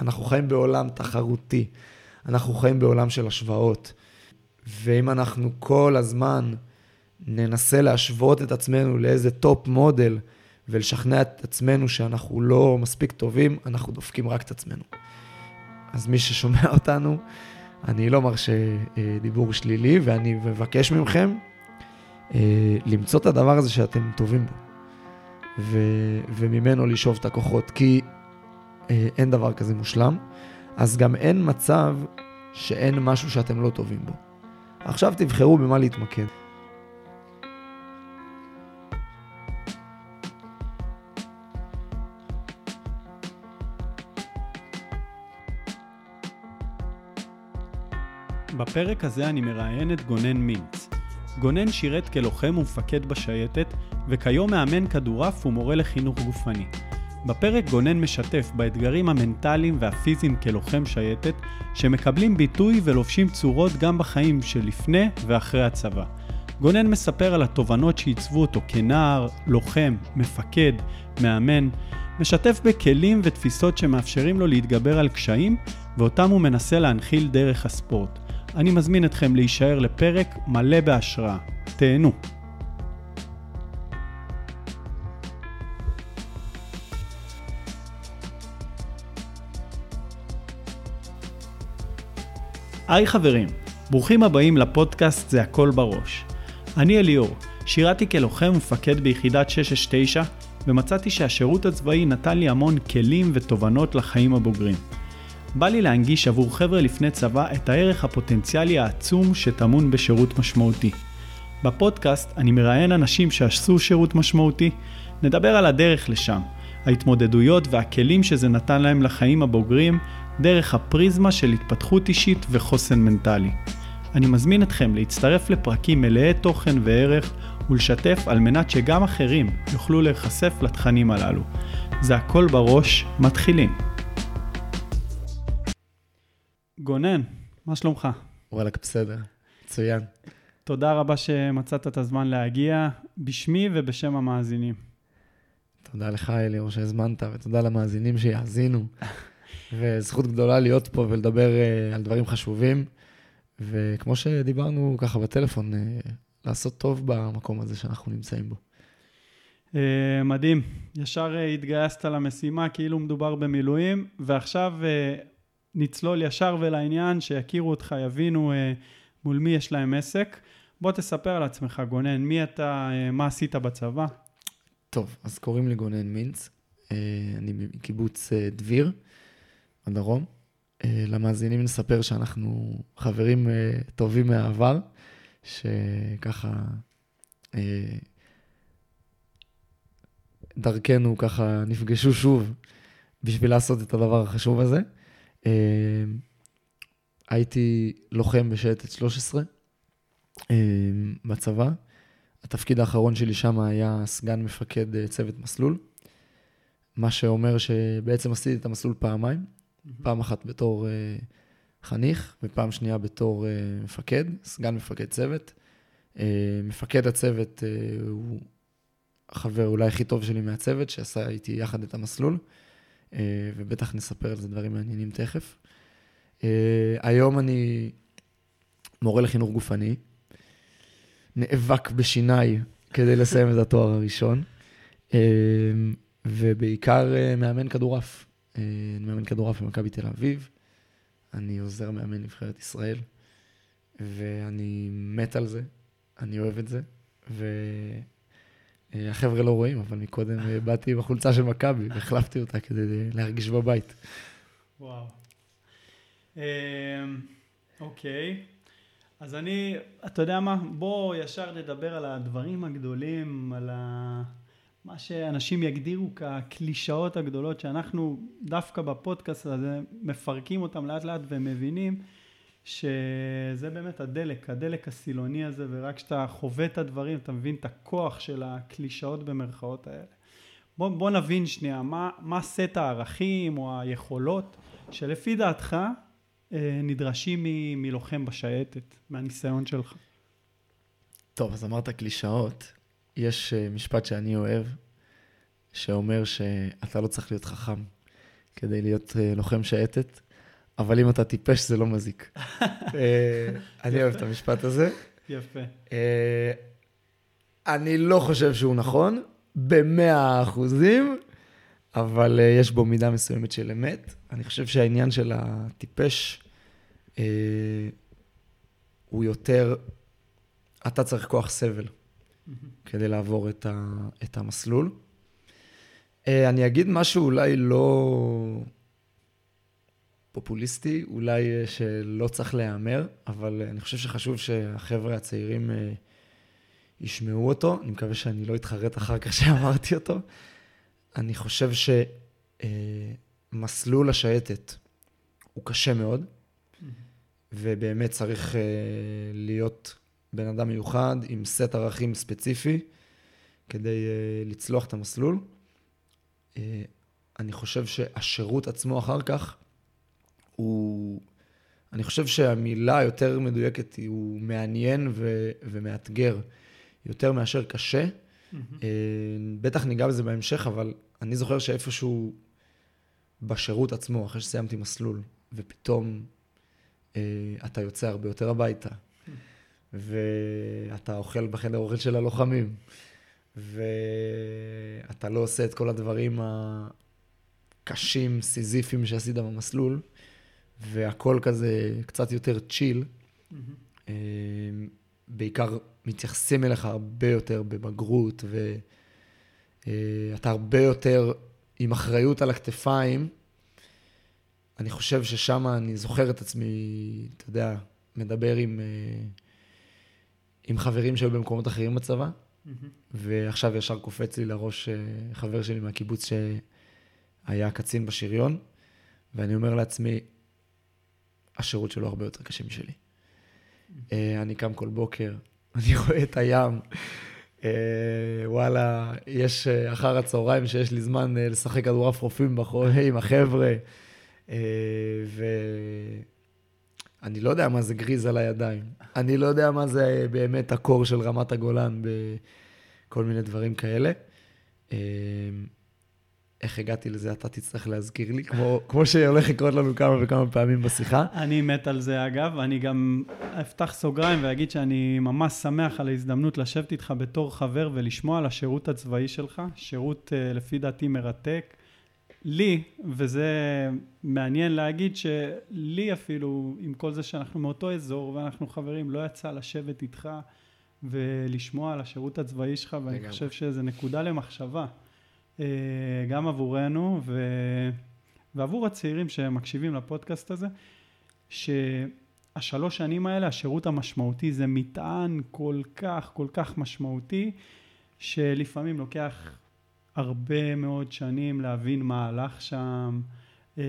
אנחנו חיים בעולם תחרותי, אנחנו חיים בעולם של השוואות. ואם אנחנו כל הזמן ננסה להשוות את עצמנו לאיזה top model ולשכנע את עצמנו שאנחנו לא מספיק טובים, אנחנו דופקים רק את עצמנו. אז מי ששומע אותנו, אני לא מרשה אה, דיבור שלילי, ואני מבקש מכם אה, למצוא את הדבר הזה שאתם טובים בו, ו, וממנו לשאוב את הכוחות, כי אין דבר כזה מושלם, אז גם אין מצב שאין משהו שאתם לא טובים בו. עכשיו תבחרו במה להתמקד. בפרק הזה אני מראיין את גונן מינץ. גונן שירת כלוחם ומפקד בשייטת, וכיום מאמן כדורעף ומורה לחינוך גופני. בפרק גונן משתף באתגרים המנטליים והפיזיים כלוחם שייטת, שמקבלים ביטוי ולובשים צורות גם בחיים שלפני ואחרי הצבא. גונן מספר על התובנות שעיצבו אותו כנער, לוחם, מפקד, מאמן, משתף בכלים ותפיסות שמאפשרים לו להתגבר על קשיים, ואותם הוא מנסה להנחיל דרך הספורט. אני מזמין אתכם להישאר לפרק מלא בהשראה. תהנו. היי חברים, ברוכים הבאים לפודקאסט זה הכל בראש. אני אליאור, שירתי כלוחם ומפקד ביחידת 669, ומצאתי שהשירות הצבאי נתן לי המון כלים ותובנות לחיים הבוגרים. בא לי להנגיש עבור חבר'ה לפני צבא את הערך הפוטנציאלי העצום שטמון בשירות משמעותי. בפודקאסט אני מראיין אנשים שעשו שירות משמעותי, נדבר על הדרך לשם, ההתמודדויות והכלים שזה נתן להם לחיים הבוגרים, דרך הפריזמה של התפתחות אישית וחוסן מנטלי. אני מזמין אתכם להצטרף לפרקים מלאי תוכן וערך ולשתף על מנת שגם אחרים יוכלו להיחשף לתכנים הללו. זה הכל בראש, מתחילים. גונן, מה שלומך? וואלכ, בסדר, מצוין. תודה רבה שמצאת את הזמן להגיע, בשמי ובשם המאזינים. תודה לך, אליאור, שהזמנת, ותודה למאזינים שיאזינו. וזכות גדולה להיות פה ולדבר uh, על דברים חשובים. וכמו שדיברנו ככה בטלפון, uh, לעשות טוב במקום הזה שאנחנו נמצאים בו. Uh, מדהים. ישר התגייסת למשימה כאילו מדובר במילואים, ועכשיו נצלול ישר ולעניין, שיכירו אותך, יבינו מול מי יש להם עסק. בוא תספר על עצמך, גונן, מי אתה, מה עשית בצבא? טוב, אז קוראים לי גונן מינץ, אני מקיבוץ דביר. בדרום. אה, למאזינים נספר שאנחנו חברים אה, טובים מהעבר, שככה אה, דרכנו ככה נפגשו שוב בשביל לעשות את הדבר החשוב הזה. הייתי לוחם בשייטת 13 בצבא. התפקיד האחרון שלי שם היה סגן מפקד צוות מסלול, מה שאומר שבעצם עשיתי את המסלול פעמיים. פעם אחת בתור uh, חניך, ופעם שנייה בתור uh, מפקד, סגן מפקד צוות. Uh, מפקד הצוות הוא החבר אולי הכי טוב שלי מהצוות, שעשה איתי יחד את המסלול, ובטח נספר על זה דברים מעניינים תכף. היום אני מורה לחינוך גופני, נאבק בשיניי כדי לסיים את התואר הראשון, ובעיקר מאמן כדורעף. אה, אני מאמן כדורעף במכבי תל אביב, אני עוזר מאמן נבחרת ישראל, ואני מת על זה, אני אוהב את זה, והחבר'ה לא רואים, אבל מקודם אה, באתי בחולצה של מכבי והחלפתי אותה כדי להרגיש בבית. וואו. אוקיי. אז אני, אתה יודע מה? בוא ישר נדבר על הדברים הגדולים, על ה... מה שאנשים יגדירו כקלישאות הגדולות שאנחנו דווקא בפודקאסט הזה מפרקים אותם לאט לאט ומבינים שזה באמת הדלק, הדלק הסילוני הזה ורק כשאתה חווה את הדברים אתה מבין את הכוח של הקלישאות במרכאות האלה. בוא, בוא נבין שנייה מה, מה סט הערכים או היכולות שלפי דעתך אה, נדרשים מלוחם בשייטת, מהניסיון שלך. טוב, אז אמרת קלישאות. יש אה, משפט שאני אוהב, שאומר שאתה לא צריך להיות חכם כדי להיות אה, לוחם שייטת, אבל אם אתה טיפש זה לא מזיק. אה, אני אוהב את המשפט הזה. יפה. אני לא חושב שהוא נכון, במאה אחוזים, אבל יש בו מידה מסוימת של אמת. אני חושב שהעניין של הטיפש הוא יותר, אתה צריך כוח סבל כדי לעבור את, ה, את המסלול. אה, אני אגיד משהו אולי לא פופוליסטי, אולי אה, שלא צריך להיאמר, אבל אה, אני חושב שחשוב שהחבר'ה הצעירים ישמעו אותו. אני מקווה שאני לא אתחרט אחר כך שאמרתי אותו. אני חושב שמסלול השייטת הוא קשה מאוד, ובאמת צריך להיות בן אדם מיוחד עם סט ערכים ספציפי כדי אה, לצלוח את המסלול. אה, אני חושב שהשירות עצמו אחר כך הוא... אני חושב שהמילה היותר מדויקת היא הוא מעניין ו... ומאתגר יותר מאשר קשה. אה, בטח ניגע בזה בהמשך, אבל אני זוכר שאיפשהו בשירות עצמו, אחרי שסיימתי מסלול, ופתאום אה, אתה יוצא הרבה יותר הביתה, ואתה אוכל בחדר אוכל של הלוחמים, ואתה לא עושה את כל הדברים הקשים, סיזיפיים שעשית במסלול, והכל כזה קצת צ'יל. צ'יל. אה, בעיקר מתייחסים אליך הרבה יותר בבגרות, ואתה הרבה יותר עם אחריות על הכתפיים. אני חושב ששם אני זוכר את עצמי, אתה יודע, מדבר עם, אה, עם חברים שהיו במקומות אחרים בצבא, ועכשיו ישר קופץ לי לראש אה, חבר שלי מהקיבוץ שהיה קצין בשריון, ואני אומר לעצמי, השירות שלו הרבה יותר קשה משלי. אה, אני קם כל בוקר, אני רואה את הים. אה, וואלה, יש אחר הצהריים שיש לי זמן לשחק כדורף רופאים עם החבר'ה, ואני לא יודע מה זה גריז על הידיים. אני לא יודע מה זה באמת הקור של רמת הגולן בכל מיני דברים כאלה. איך הגעתי לזה, אתה תצטרך להזכיר לי, כמו, כמו שהולך לקרות לנו כמה וכמה פעמים בשיחה. אני מת על זה, אגב. אני גם אפתח סוגריים ואגיד שאני ממש שמח על ההזדמנות לשבת איתך בתור חבר ולשמוע על השירות הצבאי שלך. שירות, אה, לפי דעתי, מרתק. לי, וזה מעניין להגיד שלי אפילו, עם כל זה שאנחנו מאותו אזור ואנחנו חברים, לא יצא לשבת איתך ולשמוע על השירות הצבאי שלך, ואני חושב שזה נקודה למחשבה. אה, גם עבורנו ו... ועבור הצעירים שמקשיבים לפודקאסט הזה, שהשלוש שנים האלה, השירות המשמעותי זה מטען כל כך, כל כך משמעותי, שלפעמים לוקח הרבה מאוד שנים להבין מה הלך שם, אה,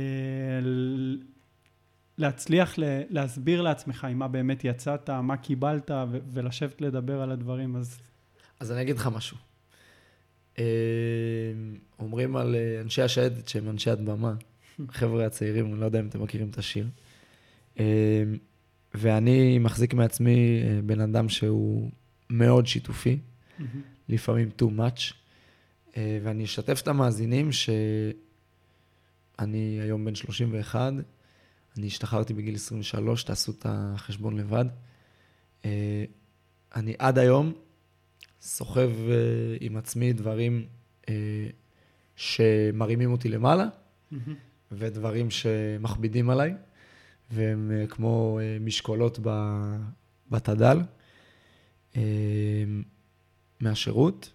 להצליח להסביר לעצמך עם מה באמת יצאת, מה קיבלת, ולשבת לדבר על הדברים, אז... אז אני אגיד לך משהו. אה, אומרים על אה, אנשי השייטת שהם אנשי הדממה, חבר'ה הצעירים, אני לא יודע אם אתם מכירים את השיר. ואני מחזיק מעצמי בן אדם שהוא מאוד שיתופי, לפעמים too much, ואני אשתף את המאזינים שאני היום בן 31, אני השתחררתי בגיל 23, תעשו את החשבון לבד. אני עד היום סוחב uh, עם עצמי דברים שמרימים אותי למעלה. ודברים שמכבידים עליי, והם כמו משקולות בתד"ל מהשירות.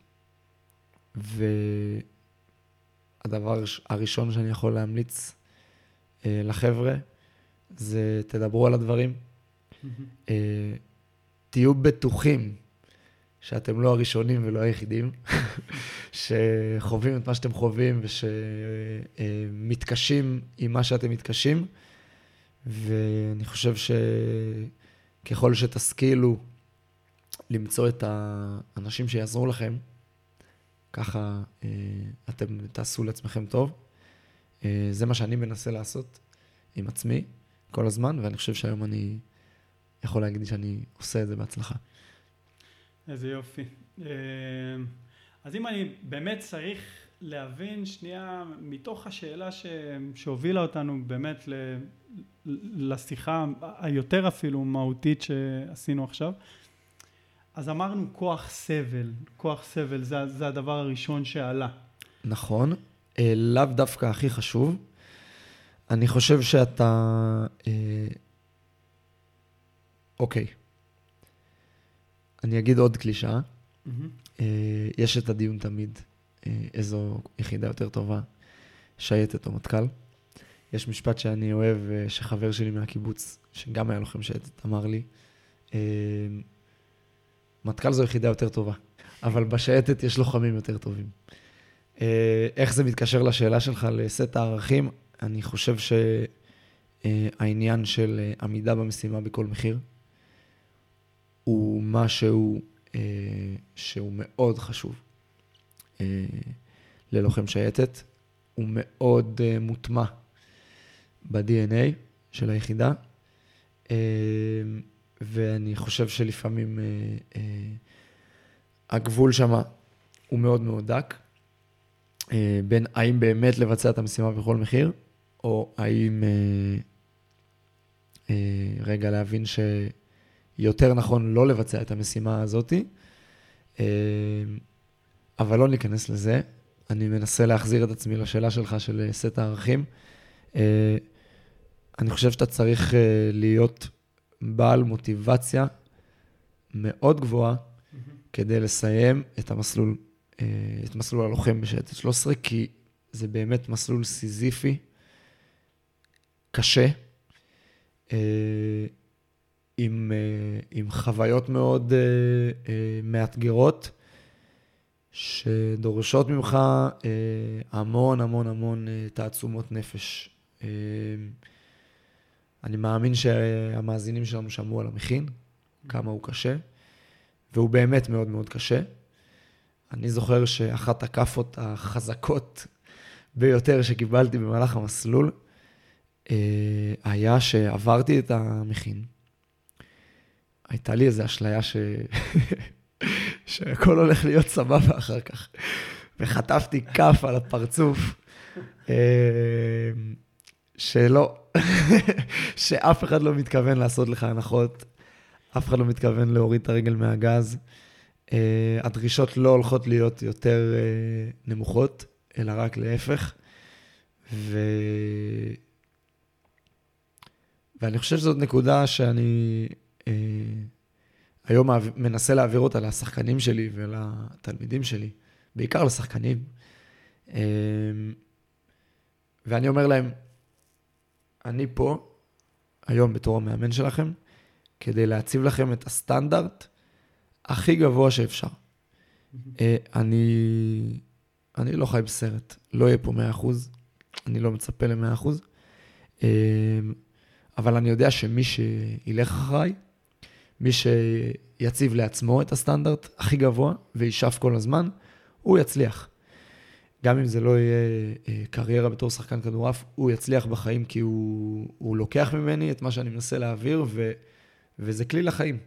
והדבר הראשון שאני יכול להמליץ uh, לחבר'ה זה תדברו על הדברים. Uh, תהיו בטוחים שאתם לא הראשונים ולא היחידים, שחווים את מה שאתם חווים ושמתקשים עם מה שאתם מתקשים. ואני חושב שככל שתשכילו למצוא את האנשים שיעזרו לכם, ככה אה, אתם תעשו לעצמכם טוב. אה, זה מה שאני מנסה לעשות עם עצמי כל הזמן, ואני חושב שהיום אני יכול להגיד שאני עושה את זה בהצלחה. איזה יופי. אה, אז אם אני באמת צריך להבין שנייה, מתוך השאלה ש... שהובילה אותנו באמת ל... לשיחה היותר אפילו מהותית שעשינו עכשיו, אז אמרנו כוח סבל, כוח סבל, זה, זה הדבר הראשון שעלה. נכון, אה, לאו דווקא הכי חשוב. אני חושב שאתה... אה, אוקיי. אני אגיד עוד קלישאה. Mm-hmm. יש את הדיון תמיד, איזו יחידה יותר טובה, שייטת או מטכ"ל. יש משפט שאני אוהב, שחבר שלי מהקיבוץ, שגם היה לוחם שייטת, אמר לי, מטכ"ל זו יחידה יותר טובה, אבל בשייטת יש לוחמים יותר טובים. איך זה מתקשר לשאלה שלך לסט הערכים? אני חושב שהעניין של עמידה במשימה בכל מחיר, הוא משהו אה, שהוא מאוד חשוב אה, ללוחם שייטת. הוא מאוד אה, מוטמע ב-DNA של היחידה, אה, ואני חושב שלפעמים אה, אה, הגבול שם הוא מאוד מאוד דק, אה, בין האם באמת לבצע את המשימה בכל מחיר, או האם אה, אה, רגע להבין שיותר נכון לא לבצע את המשימה הזאתי, אה, אבל לא ניכנס לזה. אני מנסה להחזיר את עצמי לשאלה שלך של סט הערכים. אה, אני חושב שאתה צריך אה, להיות בעל מוטיבציה מאוד גבוהה mm-hmm. כדי לסיים את המסלול, את מסלול הלוחם בשייטת 13, כי זה באמת מסלול סיזיפי, קשה, עם, עם חוויות מאוד מאתגרות. שדורשות ממך אה, המון המון המון אה, תעצומות נפש. אה, אני מאמין שהמאזינים שלנו שמעו על המכין, כמה הוא קשה, והוא באמת מאוד מאוד קשה. אני זוכר שאחת הכאפות החזקות ביותר שקיבלתי במהלך המסלול, היה שעברתי את המכין. הייתה לי איזו אשליה ש... שהכל הולך להיות סבבה אחר כך. וחטפתי כף על הפרצוף, אה, שלא, שאף אחד לא מתכוון לעשות לך הנחות, אף אחד לא מתכוון להוריד את הרגל מהגז. אה, הדרישות לא הולכות להיות יותר אה, נמוכות, אלא רק להפך. ו... ואני חושב שזאת נקודה שאני... היום מנסה להעביר אותה לשחקנים שלי ולתלמידים שלי, בעיקר לשחקנים. אמ, ואני אומר להם, אני פה היום בתור המאמן שלכם, כדי להציב לכם את הסטנדרט הכי גבוה שאפשר. אה, אני, אני לא חי בסרט, לא יהיה פה 100%, אני לא מצפה ל-100%, אמ, אבל אני יודע שמי שילך אחריי, מי שיציב לעצמו את הסטנדרט הכי גבוה וישאף כל הזמן, הוא יצליח. גם אם זה לא יהיה אה, קריירה בתור שחקן כדורעף, הוא יצליח בחיים כי הוא, הוא לוקח ממני את מה שאני מנסה להעביר, ו, וזה כלי לחיים.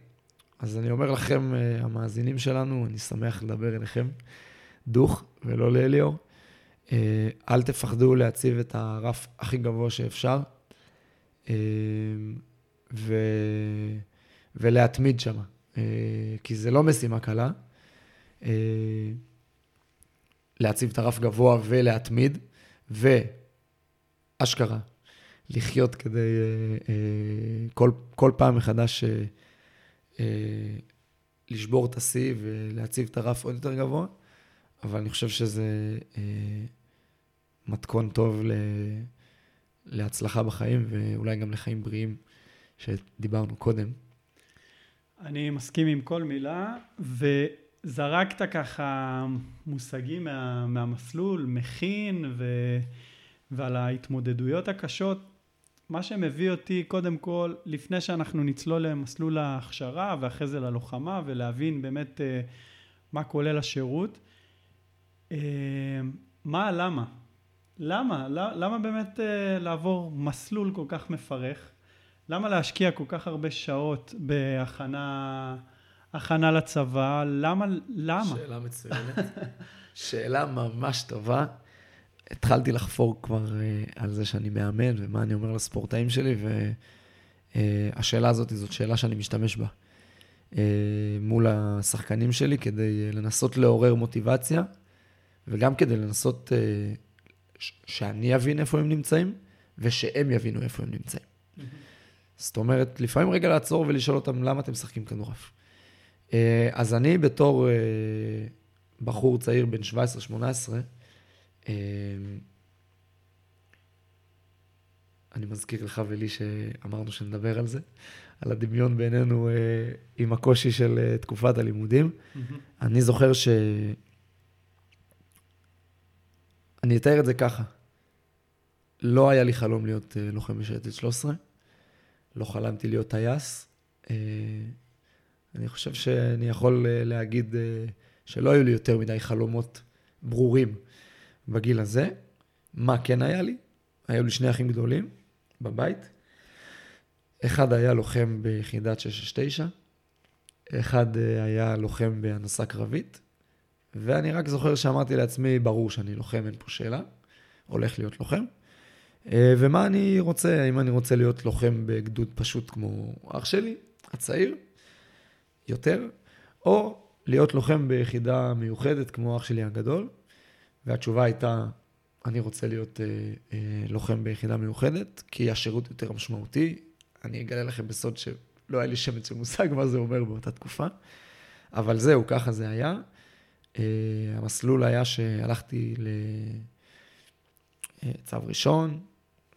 אז אני אומר לכם, אה, המאזינים שלנו, אני שמח לדבר אליכם, דוך ולא לאליאור. אה, אל תפחדו להציב את הרף הכי גבוה שאפשר. ו... ולהתמיד שם, כי זה לא משימה קלה. אה, להציב את הרף גבוה ולהתמיד, ואשכרה, לחיות כדי אה, כל, כל פעם מחדש לשבור את השיא ולהציב את הרף עוד יותר גבוה, אבל אני חושב שזה מתכון טוב להצלחה בחיים ואולי גם לחיים בריאים שדיברנו קודם. אני מסכים עם כל מילה, וזרקת ככה מושגים מה, מהמסלול, מכין ו, ועל ההתמודדויות הקשות. מה שמביא אותי קודם כל, לפני שאנחנו נצלול למסלול ההכשרה ואחרי זה ללוחמה ולהבין באמת uh, מה כולל השירות, uh, מה הלמה? למה? למה באמת uh, לעבור מסלול כל כך מפרך? למה להשקיע כל כך הרבה שעות בהכנה הכנה לצבא? למה? למה? שאלה מצוינת. שאלה ממש טובה. התחלתי לחפור כבר uh, על זה שאני מאמן ומה אני אומר לספורטאים שלי, והשאלה uh, הזאת זאת שאלה שאני משתמש בה uh, מול השחקנים שלי כדי uh, לנסות לעורר מוטיבציה, וגם כדי לנסות uh, ש- שאני אבין איפה הם נמצאים, ושהם יבינו איפה הם נמצאים. Mm-hmm. זאת אומרת, לפעמים רגע לעצור ולשאול אותם למה אתם משחקים כדורעף. Uh, אז אני בתור uh, בחור צעיר בן 17-18, אמ, אני מזכיר לך ולי שאמרנו שנדבר על זה, על הדמיון בינינו אה, עם הקושי של אה, תקופת הלימודים. Mm-hmm. אני זוכר ש... אני אתאר את זה ככה. לא היה לי חלום להיות אה, לוחם בשייטת 13, לא חלמתי להיות טייס. אני חושב שאני יכול להגיד שלא היו לי יותר מדי חלומות ברורים. בגיל הזה. מה כן היה לי? היו לי שני אחים גדולים בבית. אחד היה לוחם ביחידת 669, אחד אה, היה לוחם בהנדסה קרבית, ואני רק זוכר שאמרתי לעצמי, ברור שאני לוחם, אין פה שאלה, הולך להיות לוחם. אה, ומה אני רוצה, האם אני רוצה להיות לוחם בגדוד פשוט כמו אח שלי, הצעיר, יותר, או להיות לוחם ביחידה מיוחדת כמו אח שלי הגדול, והתשובה הייתה, אני רוצה להיות אה, אה, לוחם ביחידה מיוחדת, כי השירות יותר משמעותי. אני אגלה לכם בסוד שלא היה לי שמץ של מושג מה זה אומר באותה תקופה, אבל זהו, ככה זה היה. אה, המסלול היה שהלכתי לצו אה, ראשון,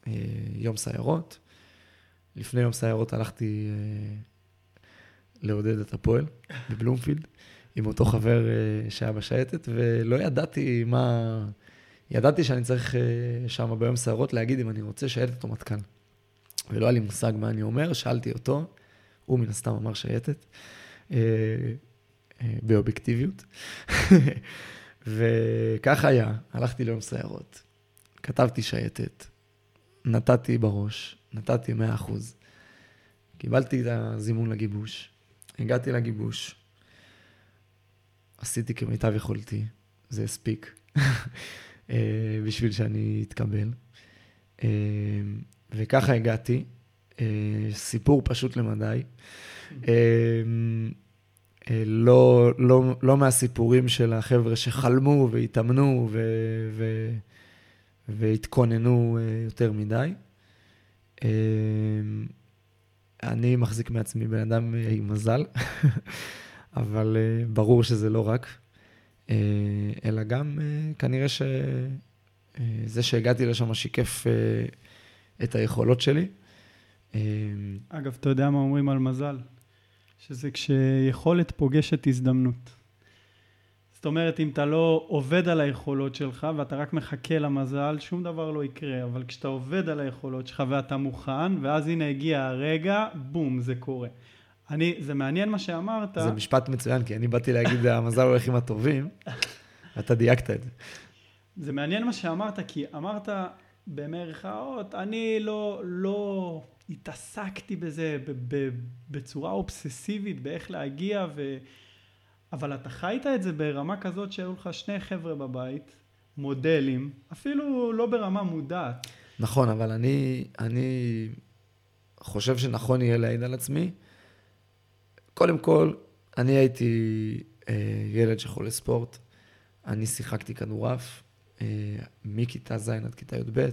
אה, יום סיירות. לפני יום סיירות הלכתי אה, לעודד את הפועל בבלומפילד. עם אותו חבר אה, שהיה בשייטת, ולא ידעתי מה... ידעתי שאני צריך אה, שם ביום סערות להגיד אם אני רוצה שייטת או מטכ"ל. ולא היה לי מושג מה אני אומר, שאלתי אותו, הוא מן הסתם אמר שייטת, אה, באובייקטיביות. וככה היה, הלכתי ליום סיירות, כתבתי שייטת, נתתי בראש, נתתי 100%. קיבלתי את הזימון לגיבוש, הגעתי לגיבוש, עשיתי כמיטב יכולתי, זה הספיק אה, בשביל שאני אתקבל. אה, וככה הגעתי, אה, סיפור פשוט למדי. לא, לא, לא מהסיפורים של החבר'ה שחלמו והתאמנו ו, ו, והתכוננו יותר מדי. אני מחזיק מעצמי בן אדם עם מזל. אבל uh, ברור שזה לא רק, uh, אלא גם כנראה שזה שהגעתי לשם שיקף את היכולות שלי. אגב, אתה יודע מה אומרים על מזל? שזה כשיכולת פוגשת הזדמנות. זאת אומרת, אם אתה לא עובד על היכולות שלך ואתה רק מחכה למזל, שום דבר לא יקרה. אבל כשאתה עובד על היכולות שלך ואתה מוכן, ואז הנה הגיע הרגע, בום, זה קורה. אני, זה מעניין מה שאמרת. זה משפט מצוין, כי אני באתי להגיד, המזל הולך עם הטובים, ואתה דייקת את זה. זה מעניין מה שאמרת, כי אמרת במרכאות, אני לא, לא התעסקתי בזה בצורה אובססיבית, באיך להגיע, ו... אבל אתה חיית את זה ברמה כזאת שהיו לך שני חבר'ה בבית, מודלים, אפילו לא ברמה מודעת. נכון, אבל אני, אני חושב שנכון יהיה להעיד על עצמי, קודם כל, אני הייתי אה, ילד שחולה ספורט, אני שיחקתי כדורעף אה, מכיתה ז' עד כיתה י"ב,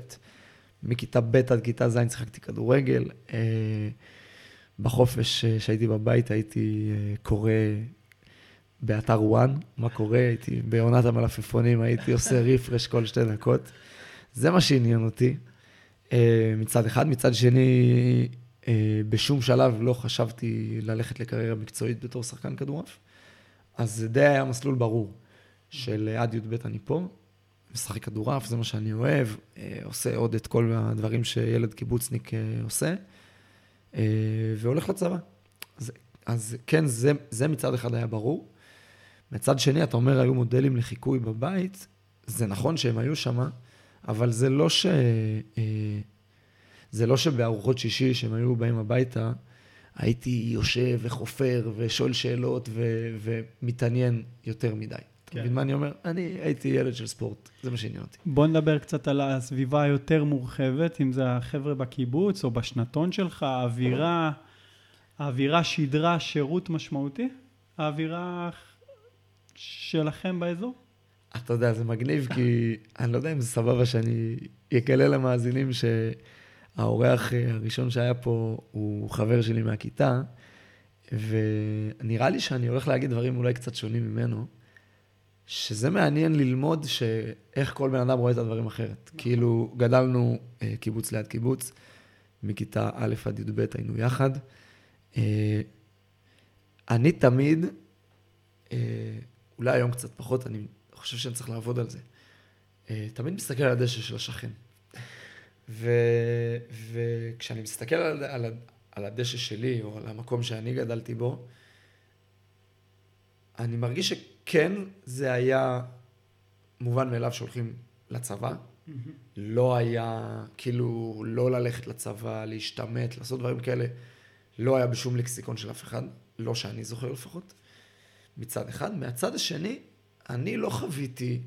מכיתה ב' עד כיתה ז' שיחקתי כדורגל. אה, בחופש אה, שהייתי בבית הייתי אה, קורא באתר וואן, מה קורה, הייתי בעונת המלפפונים, הייתי עושה רפרש כל שתי דקות. זה מה שעניין אותי אה, מצד אחד. מצד שני, אה, בשום שלב לא חשבתי ללכת לקריירה מקצועית בתור שחקן כדורעף. אז זה די היה מסלול ברור של עד י"ב אני פה, משחק כדורעף, זה מה שאני אוהב, אה, עושה עוד את כל הדברים שילד קיבוצניק אה, עושה, והולך לצבא. אז, אז כן, זה, זה מצד אחד היה ברור. מצד שני, אתה אומר, היו מודלים לחיקוי בבית, זה נכון שהם היו שם, אבל זה לא ש... זה לא שבארוחות שישי, שהם היו באים הביתה, הייתי יושב וחופר ושואל שאלות ו- ומתעניין יותר מדי. אתה מבין מה אני אומר? אני הייתי ילד של ספורט, זה מה שעניין אותי. בוא נדבר קצת על הסביבה היותר מורחבת, אם זה החבר'ה בקיבוץ או בשנתון שלך, האווירה, האווירה שידרה שירות משמעותי? האווירה שלכם באזור? אתה יודע, זה מגניב, כי אני לא יודע אם זה סבבה שאני אקלל למאזינים שהאורח הראשון שהיה פה הוא חבר שלי מהכיתה, ונראה לי שאני הולך להגיד דברים אולי קצת שונים ממנו, שזה מעניין ללמוד שאיך כל בן אדם רואה את הדברים אחרת. כאילו, גדלנו אה, קיבוץ ליד קיבוץ, מכיתה א' עד י"ב היינו יחד. אה, אני תמיד, אה, אולי היום קצת פחות, אני חושב שאני צריך לעבוד על זה. תמיד מסתכל על הדשא של השכן. ו, וכשאני מסתכל על, על, על הדשא שלי, או על המקום שאני גדלתי בו, אני מרגיש שכן, זה היה מובן מאליו שהולכים לצבא. Mm-hmm. לא היה, כאילו, לא ללכת לצבא, להשתמט, לעשות דברים כאלה. לא היה בשום לקסיקון של אף אחד, לא שאני זוכר לפחות, מצד אחד. מהצד השני, אני לא חוויתי,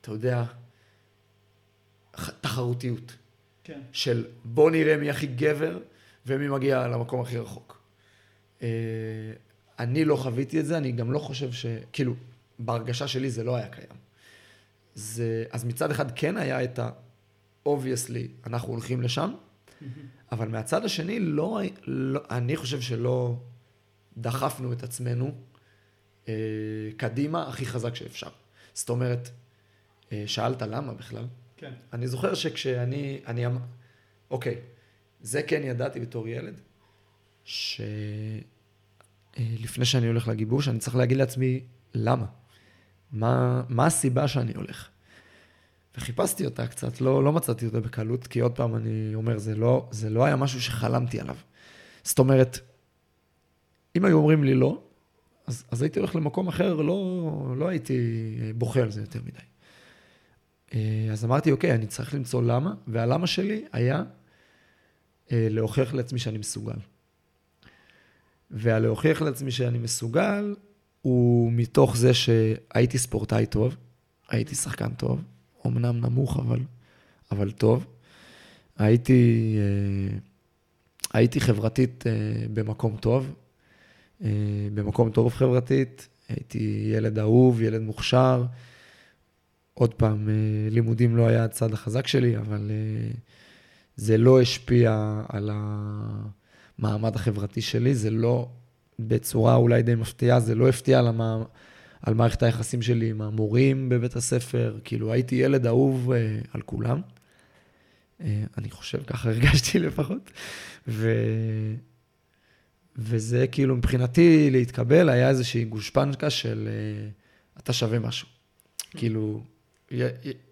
אתה יודע, תחרותיות. כן. של בוא נראה מי הכי גבר ומי מגיע למקום הכי רחוק. אה, אני לא חוויתי את זה, אני גם לא חושב ש... כאילו, בהרגשה שלי זה לא היה קיים. זה... אז מצד אחד כן היה את ה... obviously, אנחנו הולכים לשם, אבל מהצד השני, לא, לא, אני חושב שלא דחפנו את עצמנו קדימה הכי חזק שאפשר. זאת אומרת, אה, שאלת למה בכלל? כן. אני זוכר שכשאני, אני, אמ- אוקיי, זה כן ידעתי בתור ילד, שלפני אה, שאני הולך לגיבוש, אני צריך להגיד לעצמי, למה? מה, מה הסיבה שאני הולך? וחיפשתי אותה קצת, לא, לא מצאתי אותה בקלות, כי עוד פעם אני אומר, זה לא, זה לא היה משהו שחלמתי עליו. זאת אומרת, אם היו אומרים לי לא, אז, אז הייתי הולך למקום אחר, לא, לא הייתי בוכה על זה יותר מדי. אה, אז אמרתי, אוקיי, אני צריך למצוא למה, והלמה שלי היה אה, להוכיח לעצמי שאני מסוגל. והלהוכיח לעצמי שאני מסוגל, הוא מתוך זה שהייתי ספורטאי טוב, הייתי שחקן טוב, אמנם נמוך, אבל, אבל טוב. הייתי, אה, הייתי חברתית במקום טוב, במקום טוב חברתית, הייתי ילד אהוב, ילד מוכשר. עוד פעם, לימודים לא היה הצד החזק שלי, אבל זה לא השפיע על המעמד החברתי שלי, זה לא, בצורה אולי די מפתיעה, זה לא הפתיע על, המע... על מערכת היחסים שלי עם המורים בבית הספר, כאילו הייתי ילד אהוב אה, על כולם. אה, אני חושב, ככה הרגשתי לפחות. ו... וזה כאילו מבחינתי להתקבל היה איזושהי גושפנקה של אה, אתה שווה משהו. כאילו,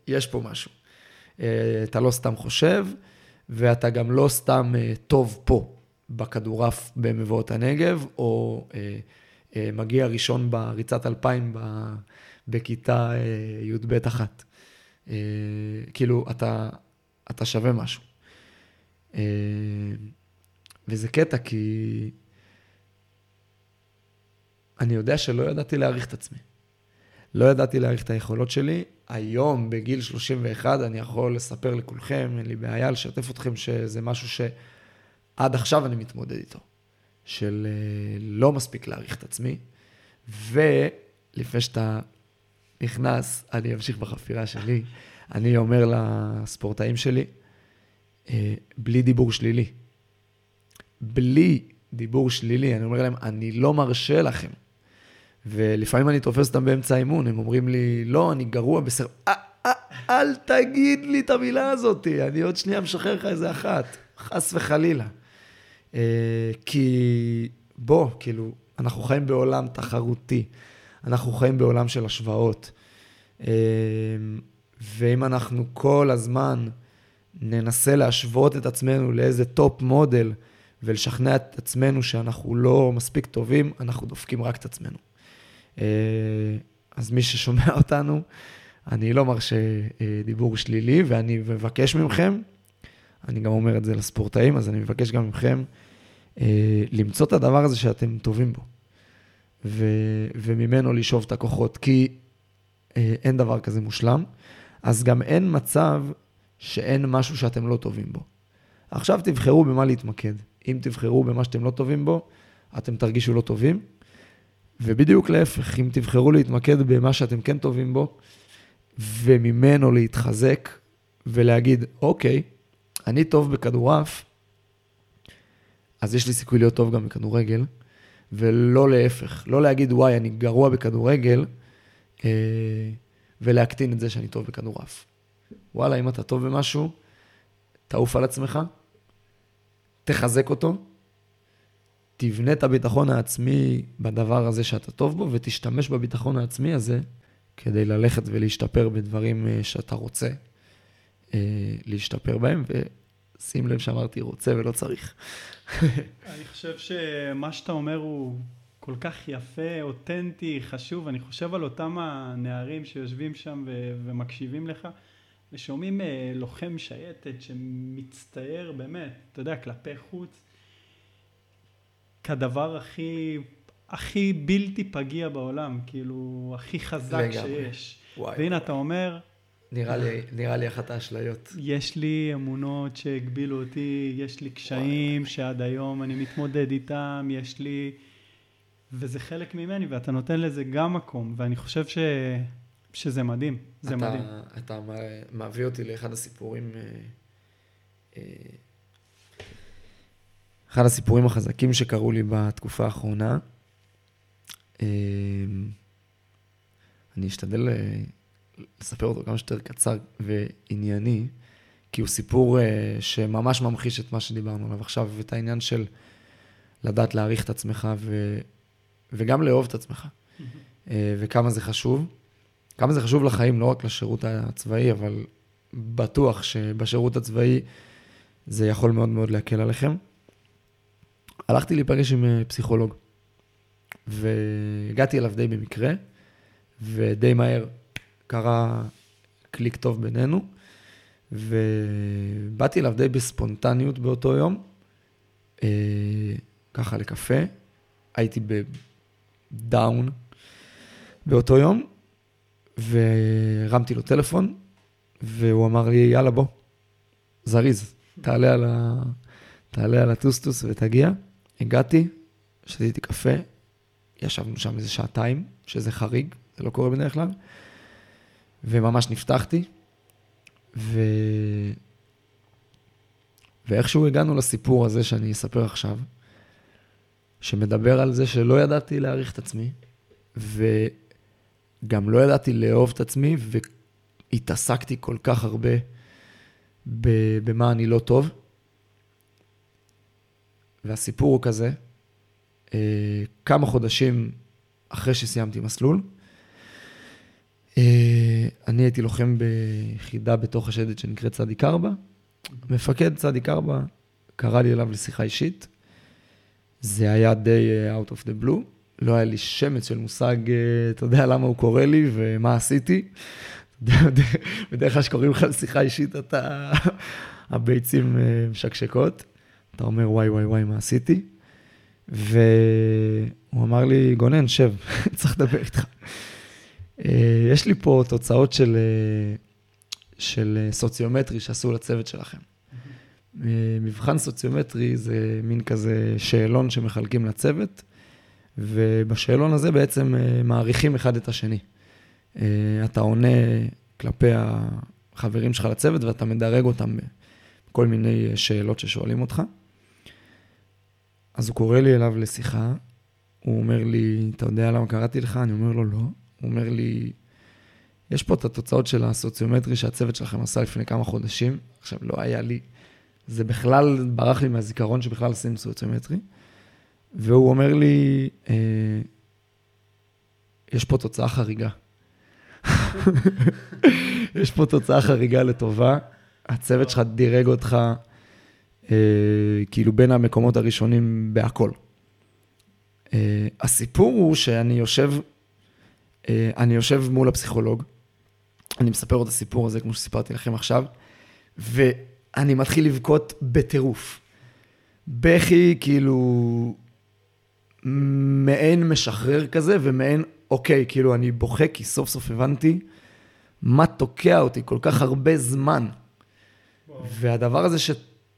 יש פה משהו. אה, אתה לא סתם חושב, ואתה גם לא סתם אה, טוב פה, בכדורעף במבואות הנגב, או מגיע ראשון בריצת אלפיים בכיתה י"ב אחת. כאילו, אתה, אתה שווה משהו. וזה קטע, כי אני יודע שלא ידעתי להעריך את עצמי. לא ידעתי להעריך את היכולות שלי. היום, בגיל 31, אני יכול לספר לכולכם, אין לי בעיה לשתף אתכם שזה משהו שעד עכשיו אני מתמודד איתו. של אה, לא מספיק להעריך את עצמי. ולפני שאתה נכנס, אני אמשיך בחפירה שלי. אני אומר לספורטאים שלי, אה, בלי דיבור שלילי. בלי דיבור שלילי, אני אומר להם, אני לא מרשה לכם ולפעמים אני תופס אותם באמצע האימון, הם אומרים לי, לא, אני גרוע בסר... אה, אה, אל תגיד לי את המילה הזאת, אני עוד שנייה משחרר לך איזה אחת, חס וחלילה. אה, כי בוא, כאילו, אנחנו חיים בעולם תחרותי, אנחנו חיים בעולם של השוואות. ואם אנחנו כל הזמן ננסה להשוות את עצמנו לאיזה top model ולשכנע את עצמנו שאנחנו לא מספיק טובים, אנחנו דופקים רק את עצמנו. אה, אז מי ששומע אותנו, אני לא מרשה אה, דיבור שלילי, ואני מבקש מכם, אני גם אומר את זה לספורטאים, אז אני מבקש גם מכם אה, למצוא את הדבר הזה שאתם טובים בו, ו, וממנו לשאוב את הכוחות. כי אין דבר כזה מושלם, אז גם אין מצב שאין משהו שאתם לא טובים בו. עכשיו תבחרו במה להתמקד. אם תבחרו במה שאתם לא טובים בו, אתם תרגישו לא טובים. ובדיוק להפך, אם תבחרו להתמקד במה שאתם כן טובים בו, וממנו להתחזק ולהגיד, אוקיי, אני טוב בכדורעף, אז יש לי סיכוי להיות טוב גם בכדורגל, ולא להפך. לא להגיד, וואי, אני גרוע בכדורגל, אה, ולהקטין את זה שאני טוב בכדורעף. וואלה, אם אתה טוב במשהו, תעוף על עצמך, תחזק אותו, תבנה את הביטחון העצמי בדבר הזה שאתה טוב בו, ותשתמש בביטחון העצמי הזה כדי ללכת ולהשתפר בדברים אה, שאתה רוצה אה, להשתפר בהם, ושים לב שאמרתי רוצה ולא צריך. אני חושב שמה שאתה אומר הוא כל כך יפה, אותנטי, חשוב. אני חושב על אותם הנערים שיושבים שם ו- ומקשיבים לך, ושומעים אה, לוחם שייטת שמצטייר באמת, אתה יודע, כלפי חוץ, כדבר הכי, הכי בלתי פגיע בעולם, כאילו, הכי חזק לגמרי. שיש. וואי. והנה אתה אומר... נראה לי, נראה לי אחת האשליות. יש לי אמונות שהגבילו אותי, יש לי קשיים וואי. שעד היום אני מתמודד איתם, יש לי... וזה חלק ממני, ואתה נותן לזה גם מקום, ואני חושב ש... שזה מדהים, זה אתה, מדהים. אתה מביא אותי לאחד הסיפורים, אה, אה, אחד הסיפורים החזקים שקרו לי בתקופה האחרונה. אה, אני אשתדל לספר אותו כמה שיותר קצר וענייני, כי הוא סיפור שממש ממחיש את מה שדיברנו עליו עכשיו, את העניין של לדעת להעריך את עצמך ו... וגם לאהוב את עצמך, וכמה זה חשוב. כמה זה חשוב לחיים, לא רק לשירות הצבאי, אבל בטוח שבשירות הצבאי זה יכול מאוד מאוד להקל עליכם. הלכתי להיפגש עם אה, פסיכולוג, והגעתי אליו די במקרה, ודי מהר קרה קליק טוב בינינו, ובאתי אליו די בספונטניות באותו יום, אה, ככה לקפה, הייתי בדאון באותו יום, והרמתי לו טלפון, והוא אמר לי, יאללה, בוא, זריז, תעלה על, ה... תעלה על הטוסטוס ותגיע. הגעתי, שתיתי קפה, ישבנו שם איזה שעתיים, שזה חריג, זה לא קורה בדרך כלל, וממש נפתחתי, ו... ואיכשהו הגענו לסיפור הזה שאני אספר עכשיו, שמדבר על זה שלא ידעתי להעריך את עצמי, ו... גם לא ידעתי לאהוב את עצמי, והתעסקתי כל כך הרבה במה אני לא טוב. והסיפור הוא כזה, אה, כמה חודשים אחרי שסיימתי מסלול, אה, אני הייתי לוחם ביחידה בתוך השדד שנקראת צדיק ארבע. מפקד צדיק ארבע קרא לי אליו לשיחה אישית. זה היה די אה, out of the blue. לא היה לי שמץ של מושג, אתה יודע למה הוא קורא לי ומה עשיתי. בדרך כלל כשקוראים לך לשיחה אישית, אתה... הביצים משקשקות. אתה אומר, וואי, וואי, וואי, מה עשיתי? והוא אמר לי, גונן, שב, צריך לדבר איתך. אה, יש לי פה תוצאות של, של סוציומטרי שעשו לצוות שלכם. מבחן סוציומטרי זה מין כזה שאלון שמחלקים לצוות. ובשאלון הזה בעצם אה, מעריכים אחד את השני. אה, אתה עונה כלפי החברים שלך לצוות ואתה מדרג אותם בכל מיני אה, שאלות ששואלים אותך. אז הוא קורא לי אליו לשיחה, הוא אומר לי, אתה יודע למה קראתי לך? אני אומר לו, לא. הוא אומר לי, יש פה את התוצאות של הסוציומטרי שהצוות שלכם עשה לפני כמה חודשים. עכשיו, לא היה לי, זה בכלל ברח לי מהזיכרון שבכלל עשינו סוציומטרי. והוא אומר לי, אה, יש פה תוצאה חריגה. יש פה תוצאה חריגה לטובה. הצוות שלך דירג אותך כאילו בין המקומות הראשונים בהכל. אה, הסיפור הוא שאני יושב, אה, אני יושב מול הפסיכולוג, אני מספר את הסיפור הזה כמו שסיפרתי לכם עכשיו, ואני מתחיל לבכות בטירוף. בכי כאילו מעין משחרר כזה ומעין אוקיי, כאילו אני בוכה כי סוף סוף הבנתי מה תוקע אותי כל כך הרבה זמן. והדבר הזה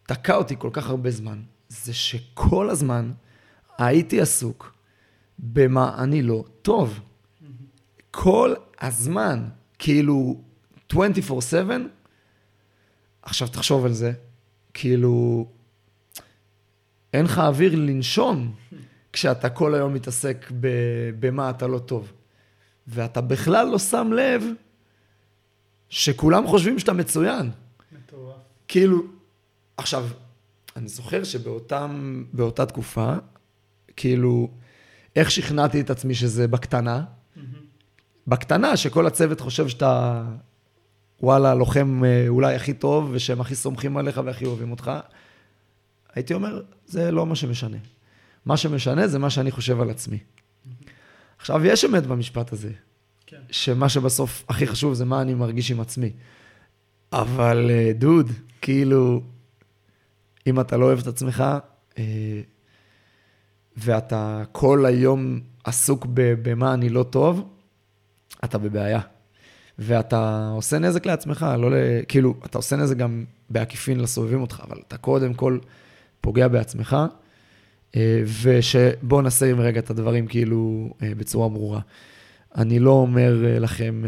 שתקע אותי כל כך הרבה זמן, זה שכל הזמן הייתי עסוק במה אני לא טוב. כל הזמן, כאילו 24/7. עכשיו תחשוב על זה, כאילו, אין לך אוויר לנשום כשאתה כל היום מתעסק במה אתה לא טוב. ואתה בכלל לא שם לב שכולם חושבים שאתה מצוין. מטורף. כאילו, עכשיו, אני זוכר שבאותה תקופה, כאילו, איך שכנעתי את עצמי שזה בקטנה? Mm-hmm. בקטנה, שכל הצוות חושב שאתה, וואלה, לוחם אה, אולי הכי טוב, ושהם הכי סומכים עליך והכי אוהבים אותך. הייתי אומר, זה לא מה שמשנה. מה שמשנה זה מה שאני חושב על עצמי. Mm-hmm. עכשיו, יש אמת במשפט הזה, כן. שמה שבסוף הכי חשוב זה מה אני מרגיש עם עצמי. אבל אה, דוד, כאילו, אם אתה לא אוהב את עצמך, אה, ואתה כל היום עסוק במה אני לא טוב, אתה בבעיה. ואתה עושה נזק לעצמך, לא ל... כאילו, אתה עושה נזק גם בעקיפין לסובבים אותך, אבל אתה קודם כל פוגע בעצמך, אה, ושבואו נשים רגע את הדברים כאילו אה, בצורה ברורה. אני לא אומר אה, לכם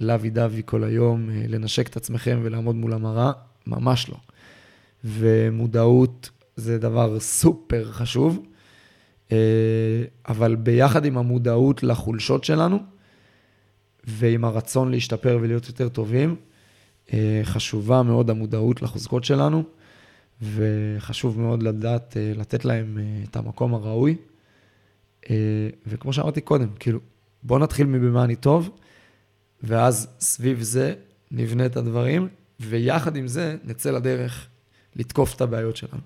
לוי דווי כל היום, לנשק את עצמכם ולעמוד מול המראה, ממש לא. ומודעות זה דבר סופר חשוב, אבל ביחד עם המודעות לחולשות שלנו, ועם הרצון להשתפר ולהיות יותר טובים, חשובה מאוד המודעות לחוזקות שלנו, וחשוב מאוד לדעת לתת להם את המקום הראוי. וכמו שאמרתי קודם, כאילו, בוא נתחיל מבמה אני טוב, ואז סביב זה נבנה את הדברים, ויחד עם זה נצא לדרך לתקוף את הבעיות שלנו.